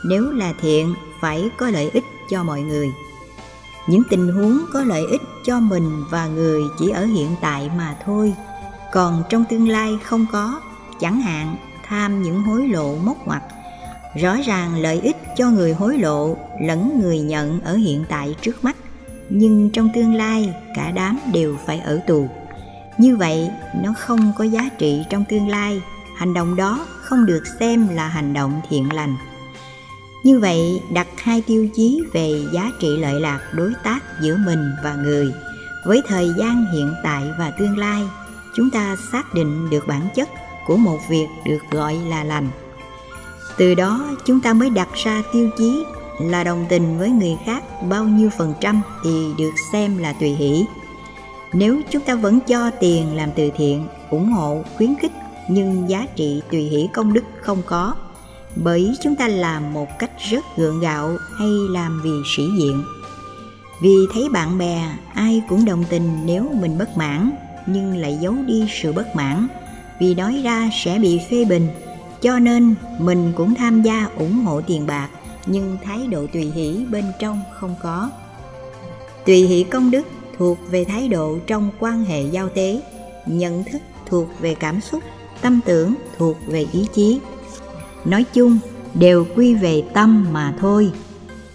Nếu là thiện, phải có lợi ích cho mọi người. Những tình huống có lợi ích cho mình và người chỉ ở hiện tại mà thôi. Còn trong tương lai không có, chẳng hạn tham những hối lộ móc ngoặt rõ ràng lợi ích cho người hối lộ lẫn người nhận ở hiện tại trước mắt, nhưng trong tương lai cả đám đều phải ở tù. Như vậy, nó không có giá trị trong tương lai, hành động đó không được xem là hành động thiện lành. Như vậy, đặt hai tiêu chí về giá trị lợi lạc đối tác giữa mình và người với thời gian hiện tại và tương lai, chúng ta xác định được bản chất của một việc được gọi là lành từ đó, chúng ta mới đặt ra tiêu chí là đồng tình với người khác bao nhiêu phần trăm thì được xem là tùy hỷ. Nếu chúng ta vẫn cho tiền làm từ thiện, ủng hộ, khuyến khích, nhưng giá trị tùy hỷ công đức không có, bởi chúng ta làm một cách rất gượng gạo hay làm vì sĩ diện. Vì thấy bạn bè, ai cũng đồng tình nếu mình bất mãn, nhưng lại giấu đi sự bất mãn, vì nói ra sẽ bị phê bình cho nên, mình cũng tham gia ủng hộ tiền bạc, nhưng thái độ tùy hỷ bên trong không có. Tùy hỷ công đức thuộc về thái độ trong quan hệ giao tế, nhận thức thuộc về cảm xúc, tâm tưởng thuộc về ý chí. Nói chung, đều quy về tâm mà thôi.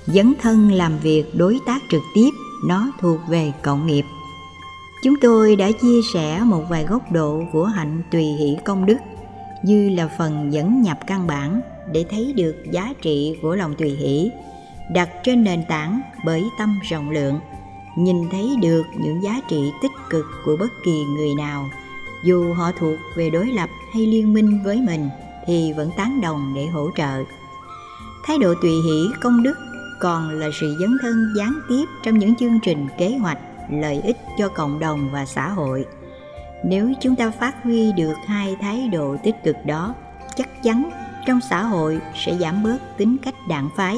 Dấn thân làm việc đối tác trực tiếp, nó thuộc về cộng nghiệp. Chúng tôi đã chia sẻ một vài góc độ của hạnh tùy hỷ công đức như là phần dẫn nhập căn bản để thấy được giá trị của lòng tùy hỷ, đặt trên nền tảng bởi tâm rộng lượng, nhìn thấy được những giá trị tích cực của bất kỳ người nào. Dù họ thuộc về đối lập hay liên minh với mình thì vẫn tán đồng để hỗ trợ. Thái độ tùy hỷ, công đức còn là sự dấn thân gián tiếp trong những chương trình kế hoạch, lợi ích cho cộng đồng và xã hội nếu chúng ta phát huy được hai thái độ tích cực đó, chắc chắn trong xã hội sẽ giảm bớt tính cách đảng phái.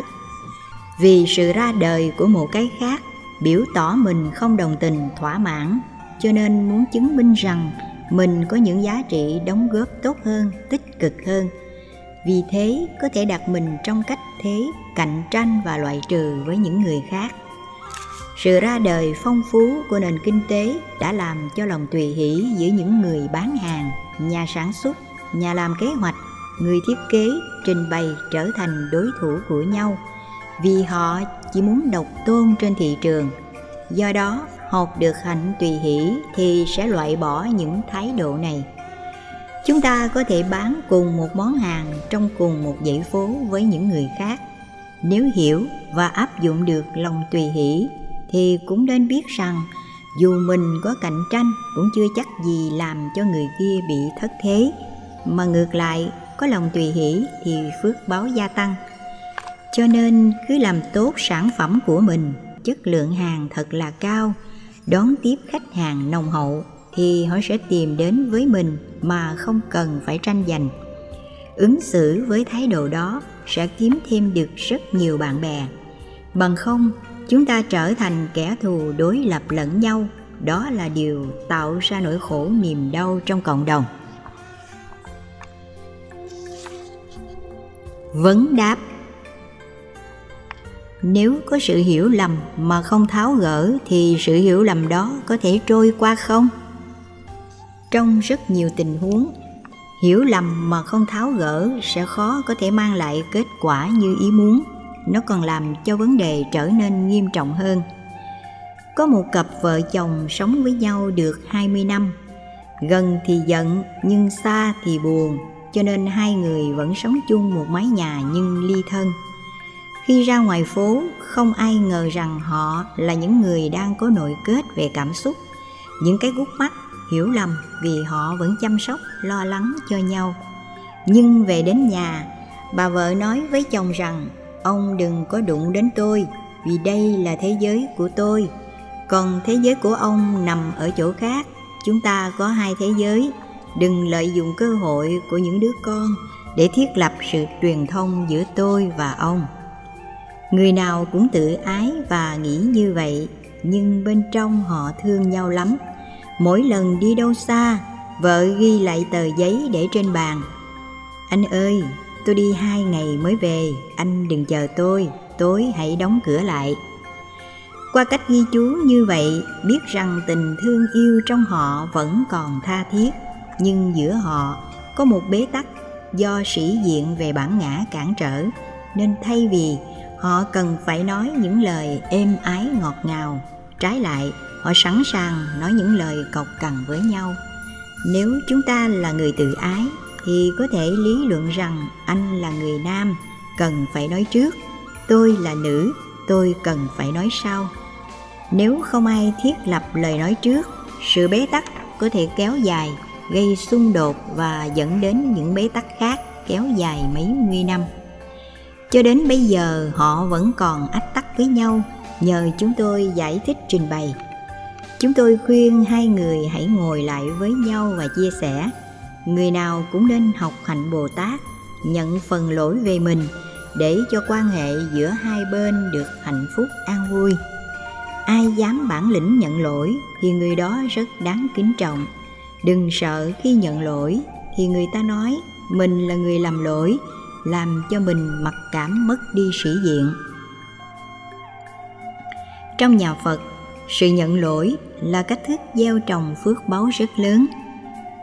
Vì sự ra đời của một cái khác biểu tỏ mình không đồng tình, thỏa mãn, cho nên muốn chứng minh rằng mình có những giá trị đóng góp tốt hơn, tích cực hơn. Vì thế có thể đặt mình trong cách thế cạnh tranh và loại trừ với những người khác sự ra đời phong phú của nền kinh tế đã làm cho lòng tùy hỷ giữa những người bán hàng, nhà sản xuất, nhà làm kế hoạch, người thiết kế, trình bày trở thành đối thủ của nhau. Vì họ chỉ muốn độc tôn trên thị trường, do đó học được hạnh tùy hỷ thì sẽ loại bỏ những thái độ này. Chúng ta có thể bán cùng một món hàng trong cùng một dãy phố với những người khác. Nếu hiểu và áp dụng được lòng tùy hỷ thì cũng nên biết rằng, dù mình có cạnh tranh cũng chưa chắc gì làm cho người kia bị thất thế. Mà ngược lại, có lòng tùy hỷ thì phước báo gia tăng. Cho nên cứ làm tốt sản phẩm của mình, chất lượng hàng thật là cao, đón tiếp khách hàng nồng hậu thì họ sẽ tìm đến với mình mà không cần phải tranh giành. Ứng xử với thái độ đó sẽ kiếm thêm được rất nhiều bạn bè. Bằng không chúng ta trở thành kẻ thù đối lập lẫn nhau. Đó là điều tạo ra nỗi khổ niềm đau trong cộng đồng. Vấn đáp. Nếu có sự hiểu lầm mà không tháo gỡ thì sự hiểu lầm đó có thể trôi qua không? Trong rất nhiều tình huống, hiểu lầm mà không tháo gỡ sẽ khó có thể mang lại kết quả như ý muốn nó còn làm cho vấn đề trở nên nghiêm trọng hơn. Có một cặp vợ chồng sống với nhau được 20 năm. Gần thì giận, nhưng xa thì buồn, cho nên hai người vẫn sống chung một mái nhà nhưng ly thân. Khi ra ngoài phố, không ai ngờ rằng họ là những người đang có nội kết về cảm xúc. Những cái gút mắt, hiểu lầm vì họ vẫn chăm sóc, lo lắng cho nhau. Nhưng về đến nhà, bà vợ nói với chồng rằng ông đừng có đụng đến tôi, vì đây là thế giới của tôi. Còn thế giới của ông nằm ở chỗ khác. Chúng ta có hai thế giới. Đừng lợi dụng cơ hội của những đứa con để thiết lập sự truyền thông giữa tôi và ông. Người nào cũng tự ái và nghĩ như vậy, nhưng bên trong họ thương nhau lắm. Mỗi lần đi đâu xa, vợ ghi lại tờ giấy để trên bàn. Anh ơi! Tôi đi hai ngày mới về. Anh đừng chờ tôi. Tối hãy đóng cửa lại. Qua cách ghi chú như vậy, biết rằng tình thương yêu trong họ vẫn còn tha thiết. Nhưng giữa họ có một bế tắc do sĩ diện về bản ngã cản trở. Nên thay vì họ cần phải nói những lời êm ái ngọt ngào, trái lại, họ sẵn sàng nói những lời cộc cằn với nhau. Nếu chúng ta là người tự ái thì có thể lý luận rằng anh là người nam, cần phải nói trước. Tôi là nữ, tôi cần phải nói sau. Nếu không ai thiết lập lời nói trước, sự bế tắc có thể kéo dài, gây xung đột và dẫn đến những bế tắc khác kéo dài mấy mươi năm. Cho đến bây giờ, họ vẫn còn ách tắc với nhau, nhờ chúng tôi giải thích trình bày. Chúng tôi khuyên hai người hãy ngồi lại với nhau và chia sẻ người nào cũng nên học hạnh bồ tát, nhận phần lỗi về mình để cho quan hệ giữa hai bên được hạnh phúc an vui. Ai dám bản lĩnh nhận lỗi thì người đó rất đáng kính trọng. Đừng sợ khi nhận lỗi thì người ta nói mình là người làm lỗi, làm cho mình mặc cảm mất đi sĩ diện. Trong nhà phật, sự nhận lỗi là cách thức gieo trồng phước báu rất lớn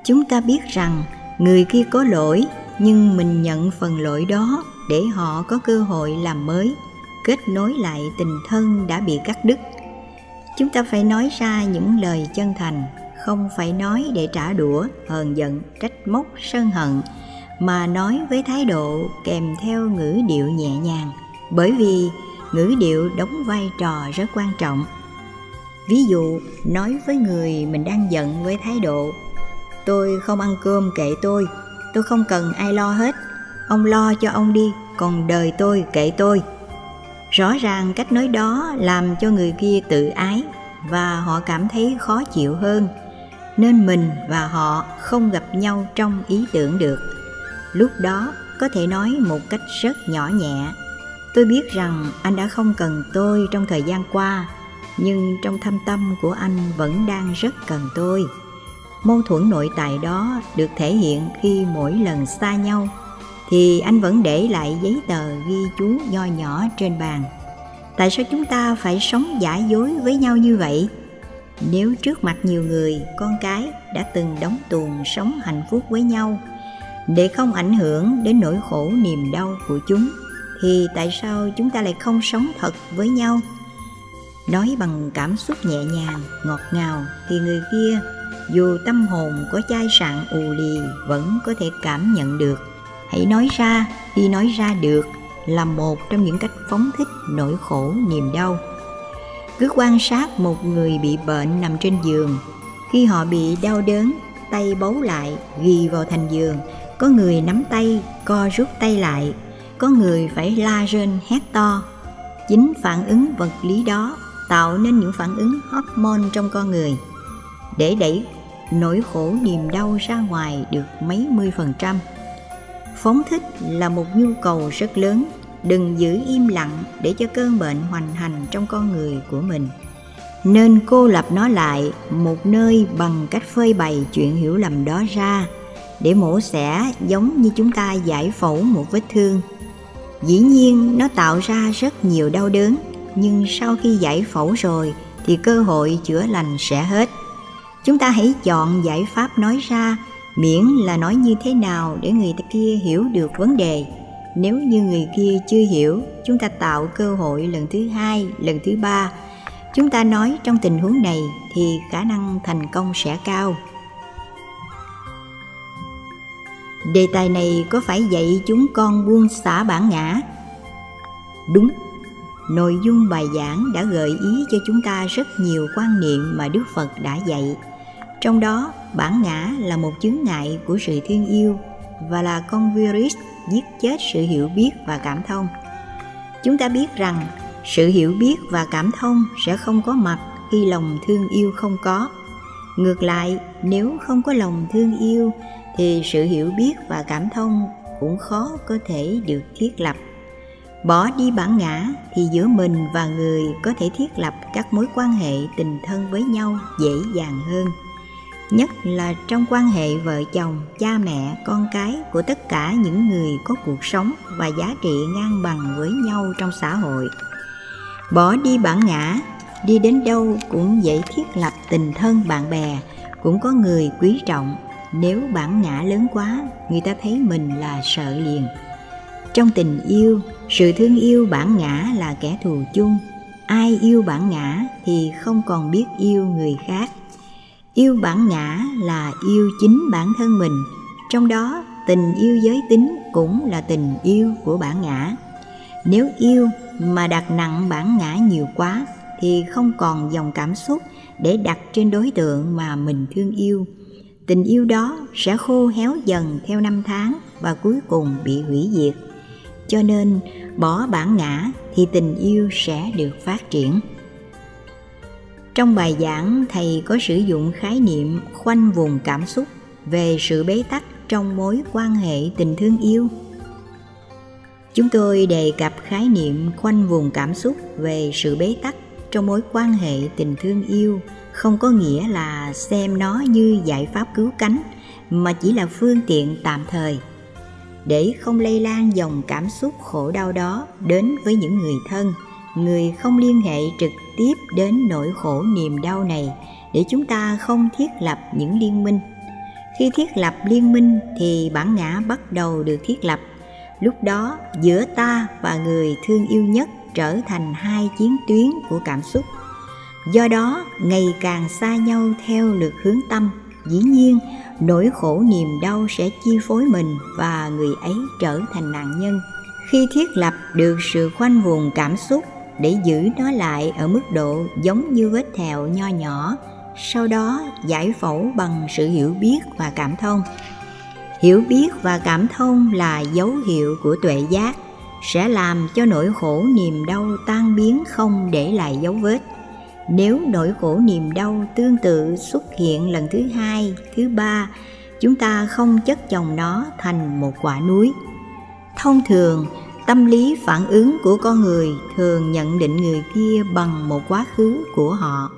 chúng ta biết rằng người kia có lỗi, nhưng mình nhận phần lỗi đó để họ có cơ hội làm mới. Kết nối lại tình thân đã bị cắt đứt. Chúng ta phải nói ra những lời chân thành, không phải nói để trả đũa, hờn giận, trách móc, sân hận, mà nói với thái độ kèm theo ngữ điệu nhẹ nhàng. Bởi vì ngữ điệu đóng vai trò rất quan trọng. Ví dụ, nói với người mình đang giận với thái độ tôi không ăn cơm kệ tôi. Tôi không cần ai lo hết. Ông lo cho ông đi, còn đời tôi kệ tôi. Rõ ràng cách nói đó làm cho người kia tự ái và họ cảm thấy khó chịu hơn. Nên mình và họ không gặp nhau trong ý tưởng được. Lúc đó có thể nói một cách rất nhỏ nhẹ. Tôi biết rằng anh đã không cần tôi trong thời gian qua, nhưng trong thâm tâm của anh vẫn đang rất cần tôi mâu thuẫn nội tại đó được thể hiện khi mỗi lần xa nhau, thì anh vẫn để lại giấy tờ ghi chú nho nhỏ trên bàn. Tại sao chúng ta phải sống giả dối với nhau như vậy? Nếu trước mặt nhiều người, con cái đã từng đóng tuồng sống hạnh phúc với nhau, để không ảnh hưởng đến nỗi khổ niềm đau của chúng, thì tại sao chúng ta lại không sống thật với nhau? Nói bằng cảm xúc nhẹ nhàng, ngọt ngào thì người kia dù tâm hồn có chai sạn ù lì, vẫn có thể cảm nhận được. Hãy nói ra, khi nói ra được, là một trong những cách phóng thích nỗi khổ, niềm đau. Cứ quan sát một người bị bệnh nằm trên giường. Khi họ bị đau đớn, tay bấu lại, ghi vào thành giường. Có người nắm tay, co rút tay lại. Có người phải la rên, hét to. Chính phản ứng vật lý đó tạo nên những phản ứng hormone trong con người. Để đẩy nỗi khổ niềm đau ra ngoài được mấy mươi phần trăm. Phóng thích là một nhu cầu rất lớn, đừng giữ im lặng để cho cơn bệnh hoành hành trong con người của mình. Nên cô lập nó lại một nơi bằng cách phơi bày chuyện hiểu lầm đó ra, để mổ xẻ giống như chúng ta giải phẫu một vết thương. Dĩ nhiên, nó tạo ra rất nhiều đau đớn, nhưng sau khi giải phẫu rồi thì cơ hội chữa lành sẽ hết chúng ta hãy chọn giải pháp nói ra, miễn là nói như thế nào để người ta kia hiểu được vấn đề. Nếu như người kia chưa hiểu, chúng ta tạo cơ hội lần thứ hai, lần thứ ba. Chúng ta nói trong tình huống này thì khả năng thành công sẽ cao. Đề tài này có phải dạy chúng con buông xả bản ngã? Đúng. Nội dung bài giảng đã gợi ý cho chúng ta rất nhiều quan niệm mà đức phật đã dạy trong đó, bản ngã là một chứng ngại của sự thương yêu và là con virus giết chết sự hiểu biết và cảm thông. Chúng ta biết rằng, sự hiểu biết và cảm thông sẽ không có mặt khi lòng thương yêu không có. Ngược lại, nếu không có lòng thương yêu, thì sự hiểu biết và cảm thông cũng khó có thể được thiết lập. Bỏ đi bản ngã thì giữa mình và người có thể thiết lập các mối quan hệ tình thân với nhau dễ dàng hơn nhất là trong quan hệ vợ chồng, cha mẹ, con cái của tất cả những người có cuộc sống và giá trị ngang bằng với nhau trong xã hội. Bỏ đi bản ngã, đi đến đâu cũng dễ thiết lập tình thân bạn bè, cũng có người quý trọng. Nếu bản ngã lớn quá, người ta thấy mình là sợ liền. Trong tình yêu, sự thương yêu bản ngã là kẻ thù chung. Ai yêu bản ngã thì không còn biết yêu người khác yêu bản ngã là yêu chính bản thân mình. Trong đó, tình yêu giới tính cũng là tình yêu của bản ngã. Nếu yêu mà đặt nặng bản ngã nhiều quá, thì không còn dòng cảm xúc để đặt trên đối tượng mà mình thương yêu. Tình yêu đó sẽ khô héo dần theo năm tháng và cuối cùng bị hủy diệt. Cho nên, bỏ bản ngã thì tình yêu sẽ được phát triển trong bài giảng, thầy có sử dụng khái niệm khoanh vùng cảm xúc về sự bế tắc trong mối quan hệ tình thương yêu. Chúng tôi đề cập khái niệm khoanh vùng cảm xúc về sự bế tắc trong mối quan hệ tình thương yêu, không có nghĩa là xem nó như giải pháp cứu cánh, mà chỉ là phương tiện tạm thời. Để không lây lan dòng cảm xúc khổ đau đó đến với những người thân, người không liên hệ trực tiếp đến nỗi khổ niềm đau này để chúng ta không thiết lập những liên minh. Khi thiết lập liên minh thì bản ngã bắt đầu được thiết lập. Lúc đó, giữa ta và người thương yêu nhất trở thành hai chiến tuyến của cảm xúc. Do đó, ngày càng xa nhau theo lượt hướng tâm. Dĩ nhiên, nỗi khổ niềm đau sẽ chi phối mình và người ấy trở thành nạn nhân. Khi thiết lập được sự khoanh vùng cảm xúc để giữ nó lại ở mức độ giống như vết thẹo nho nhỏ, sau đó giải phẫu bằng sự hiểu biết và cảm thông. Hiểu biết và cảm thông là dấu hiệu của tuệ giác, sẽ làm cho nỗi khổ niềm đau tan biến không để lại dấu vết. Nếu nỗi khổ niềm đau tương tự xuất hiện lần thứ hai, thứ ba, chúng ta không chất chồng nó thành một quả núi. Thông thường tâm lý phản ứng của con người thường nhận định người kia bằng một quá khứ của họ.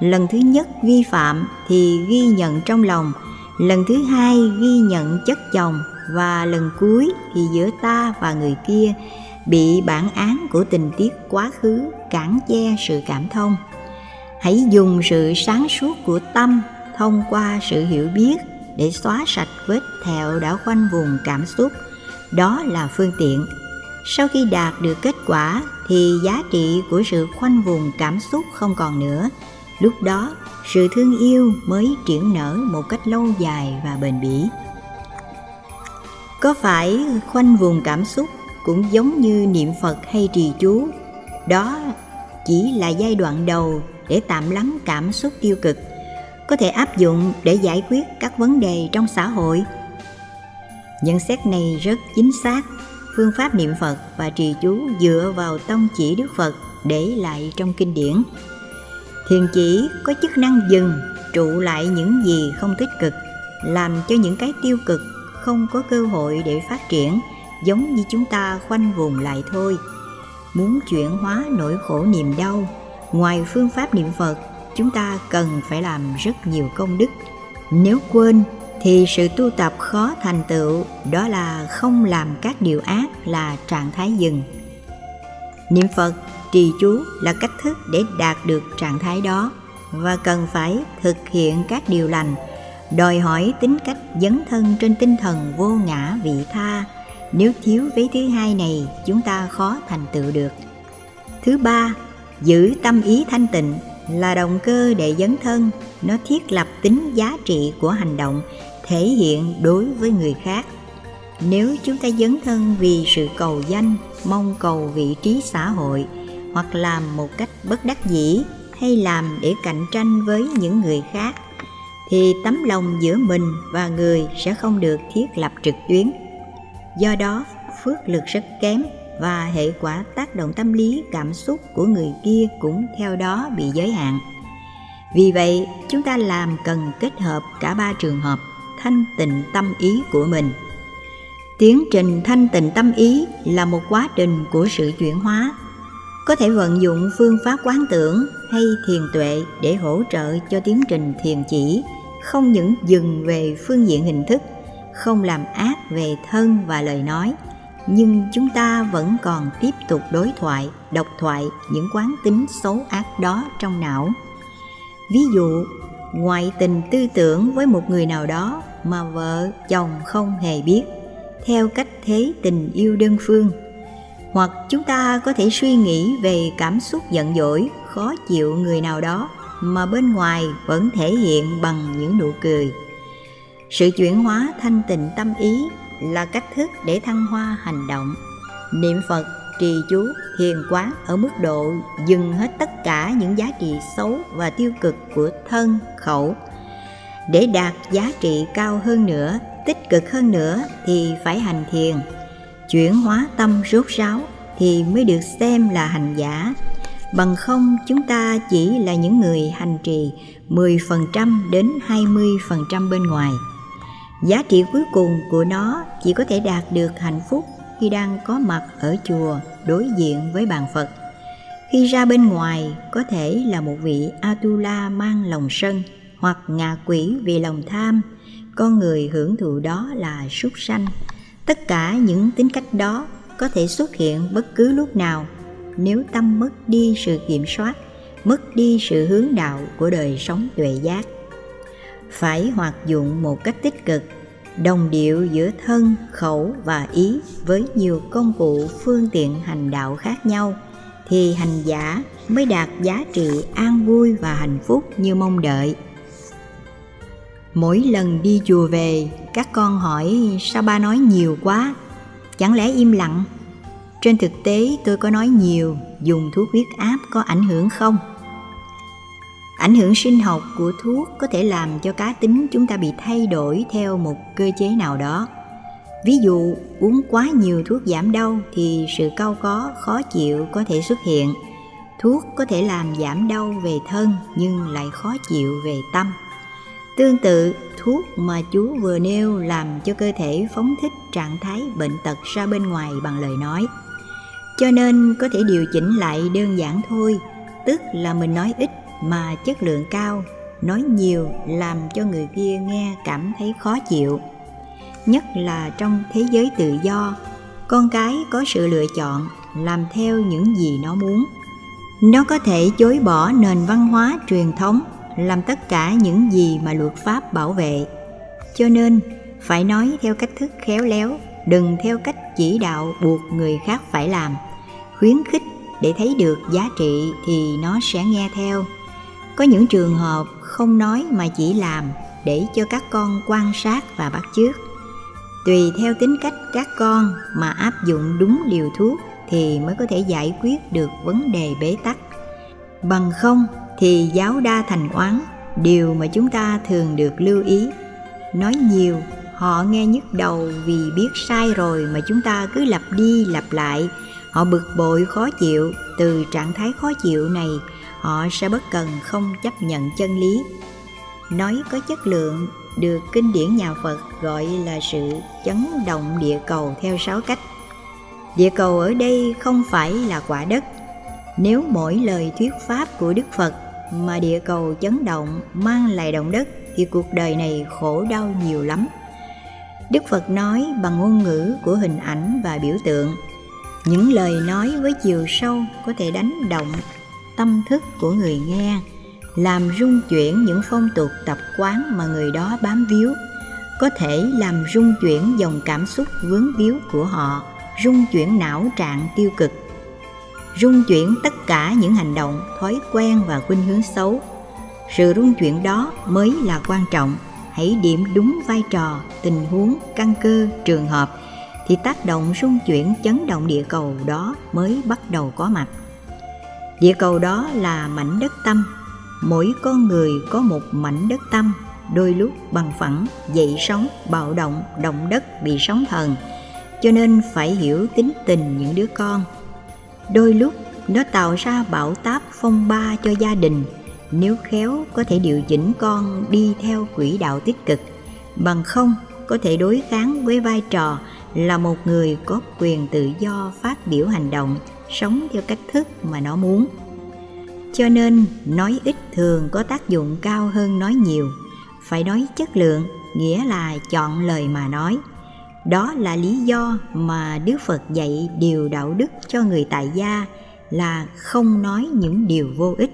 Lần thứ nhất vi phạm thì ghi nhận trong lòng, lần thứ hai ghi nhận chất chồng, và lần cuối thì giữa ta và người kia bị bản án của tình tiết quá khứ cản che sự cảm thông. Hãy dùng sự sáng suốt của tâm thông qua sự hiểu biết để xóa sạch vết thẹo đã khoanh vùng cảm xúc. Đó là phương tiện sau khi đạt được kết quả thì giá trị của sự khoanh vùng cảm xúc không còn nữa. Lúc đó, sự thương yêu mới triển nở một cách lâu dài và bền bỉ. Có phải khoanh vùng cảm xúc cũng giống như niệm phật hay trì chú? Đó chỉ là giai đoạn đầu để tạm lắng cảm xúc tiêu cực, có thể áp dụng để giải quyết các vấn đề trong xã hội. Nhận xét này rất chính xác phương pháp niệm phật và trì chú dựa vào tông chỉ đức phật để lại trong kinh điển. Thiền chỉ có chức năng dừng, trụ lại những gì không tích cực, làm cho những cái tiêu cực không có cơ hội để phát triển, giống như chúng ta khoanh vùng lại thôi. Muốn chuyển hóa nỗi khổ niềm đau, ngoài phương pháp niệm phật, chúng ta cần phải làm rất nhiều công đức. Nếu quên thì sự tu tập khó thành tựu, đó là không làm các điều ác là trạng thái dừng. Niệm phật, trì chú là cách thức để đạt được trạng thái đó và cần phải thực hiện các điều lành, đòi hỏi tính cách dấn thân trên tinh thần vô ngã vị tha. Nếu thiếu vế thứ hai này, chúng ta khó thành tựu được. Thứ ba, giữ tâm ý thanh tịnh là động cơ để dấn thân. Nó thiết lập tính giá trị của hành động thể hiện đối với người khác. Nếu chúng ta dấn thân vì sự cầu danh, mong cầu vị trí xã hội, hoặc làm một cách bất đắc dĩ hay làm để cạnh tranh với những người khác, thì tấm lòng giữa mình và người sẽ không được thiết lập trực tuyến. Do đó, phước lực rất kém và hệ quả tác động tâm lý, cảm xúc của người kia cũng theo đó bị giới hạn. Vì vậy, chúng ta làm cần kết hợp cả ba trường hợp thanh tịnh tâm ý của mình. Tiến trình thanh tịnh tâm ý là một quá trình của sự chuyển hóa. Có thể vận dụng phương pháp quán tưởng hay thiền tuệ để hỗ trợ cho tiến trình thiền chỉ, không những dừng về phương diện hình thức, không làm ác về thân và lời nói, nhưng chúng ta vẫn còn tiếp tục đối thoại, độc thoại những quán tính xấu ác đó trong não. Ví dụ, ngoại tình tư tưởng với một người nào đó mà vợ chồng không hề biết. Theo cách thế tình yêu đơn phương, hoặc chúng ta có thể suy nghĩ về cảm xúc giận dỗi khó chịu người nào đó mà bên ngoài vẫn thể hiện bằng những nụ cười. Sự chuyển hóa thanh tịnh tâm ý là cách thức để thăng hoa hành động. Niệm phật, trì chú thiền quán ở mức độ dừng hết tất cả những giá trị xấu và tiêu cực của thân, khẩu để đạt giá trị cao hơn nữa, tích cực hơn nữa thì phải hành thiền chuyển hóa tâm rốt ráo thì mới được xem là hành giả bằng không, chúng ta chỉ là những người hành trì 10% đến 20% bên ngoài. Giá trị cuối cùng của nó chỉ có thể đạt được hạnh phúc khi đang có mặt ở chùa đối diện với bàn Phật. Khi ra bên ngoài, có thể là một vị Atula mang lòng sân hoặc ngạ quỷ vì lòng tham, con người hưởng thụ đó là súc sanh. Tất cả những tính cách đó có thể xuất hiện bất cứ lúc nào. Nếu tâm mất đi sự kiểm soát mất đi sự hướng đạo của đời sống tuệ giác phải hoạt dụng một cách tích cực đồng điệu giữa thân khẩu và ý với nhiều công cụ phương tiện hành đạo khác nhau thì hành giả mới đạt giá trị an vui và hạnh phúc như mong đợi mỗi lần đi chùa về, các con hỏi, sao ba nói nhiều quá? Chẳng lẽ im lặng? Trên thực tế, tôi có nói nhiều, dùng thuốc huyết áp có ảnh hưởng không? Ảnh hưởng sinh học của thuốc có thể làm cho cá tính chúng ta bị thay đổi theo một cơ chế nào đó. Ví dụ, uống quá nhiều thuốc giảm đau thì sự cau có, khó chịu có thể xuất hiện. Thuốc có thể làm giảm đau về thân nhưng lại khó chịu về tâm tương tự, thuốc mà chú vừa nêu làm cho cơ thể phóng thích trạng thái bệnh tật ra bên ngoài bằng lời nói. Cho nên có thể điều chỉnh lại đơn giản thôi, tức là mình nói ít mà chất lượng cao, nói nhiều làm cho người kia nghe cảm thấy khó chịu. Nhất là trong thế giới tự do, con cái có sự lựa chọn làm theo những gì nó muốn. Nó có thể chối bỏ nền văn hóa truyền thống làm tất cả những gì mà luật pháp bảo vệ. Cho nên, phải nói theo cách thức khéo léo, đừng theo cách chỉ đạo buộc người khác phải làm. Khuyến khích để thấy được giá trị thì nó sẽ nghe theo. Có những trường hợp không nói mà chỉ làm để cho các con quan sát và bắt chước. Tùy theo tính cách các con mà áp dụng đúng liều thuốc thì mới có thể giải quyết được vấn đề bế tắc. Bằng không thì giáo đa thành oán điều mà chúng ta thường được lưu ý. Nói nhiều, họ nghe nhức đầu vì biết sai rồi mà chúng ta cứ lặp đi lặp lại. Họ bực bội, khó chịu. Từ trạng thái khó chịu này, họ sẽ bất cần không chấp nhận chân lý. Nói có chất lượng, được kinh điển nhà phật gọi là sự chấn động địa cầu theo sáu cách. Địa cầu ở đây không phải là quả đất. Nếu mỗi lời thuyết pháp của đức phật mà địa cầu chấn động, mang lại động đất thì cuộc đời này khổ đau nhiều lắm. Đức phật nói bằng ngôn ngữ của hình ảnh và biểu tượng, những lời nói với chiều sâu có thể đánh động tâm thức của người nghe, làm rung chuyển những phong tục tập quán mà người đó bám víu, có thể làm rung chuyển dòng cảm xúc vướng víu của họ, rung chuyển não trạng tiêu cực rung chuyển tất cả những hành động, thói quen và khuynh hướng xấu. Sự rung chuyển đó mới là quan trọng. Hãy điểm đúng vai trò, tình huống, căn cơ, trường hợp thì tác động rung chuyển chấn động địa cầu đó mới bắt đầu có mặt. Địa cầu đó là mảnh đất tâm. Mỗi con người có một mảnh đất tâm, đôi lúc bằng phẳng, dậy sóng, bạo động động đất, bị sóng thần. Cho nên phải hiểu tính tình những đứa con đôi lúc, nó tạo ra bão táp phong ba cho gia đình. Nếu khéo, có thể điều chỉnh con đi theo quỹ đạo tích cực. Bằng không, có thể đối kháng với vai trò là một người có quyền tự do phát biểu hành động, sống theo cách thức mà nó muốn. Cho nên, nói ít thường có tác dụng cao hơn nói nhiều. Phải nói chất lượng, nghĩa là chọn lời mà nói đó là lý do mà đức phật dạy điều đạo đức cho người tại gia là không nói những điều vô ích.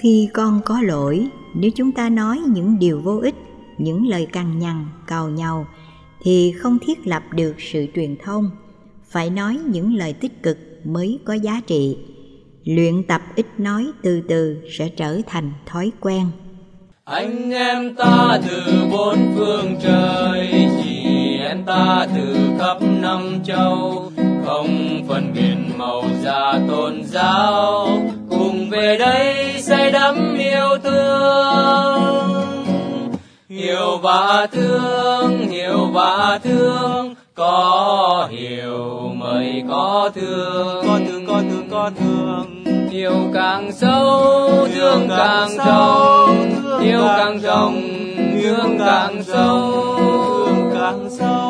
Khi con có lỗi, nếu chúng ta nói những điều vô ích, những lời cằn nhằn, cào nhau thì không thiết lập được sự truyền thông. Phải nói những lời tích cực mới có giá trị. Luyện tập ít nói từ từ sẽ trở thành thói quen. Anh em ta từ bốn phương trời chỉ em ta từ khắp năm châu không phân biệt màu da tôn giáo. Cùng về đây say đắm yêu thương hiểu và thương hiểu và thương có hiểu mới có thương. Có thương có thương có thương. Yêu càng sâu thương càng sâu. Yêu càng rộng thương càng sâu thương càng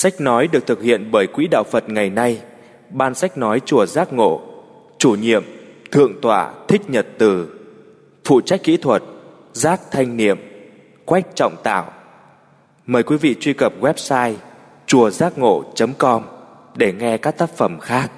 Sách nói được thực hiện bởi Quỹ Đạo Phật ngày nay, Ban sách nói Chùa Giác Ngộ, chủ nhiệm Thượng tọa Thích Nhật Từ, phụ trách kỹ thuật Giác Thanh Niệm, Quách Trọng Tạo. Mời quý vị truy cập website chùa giác ngộ.com để nghe các tác phẩm khác.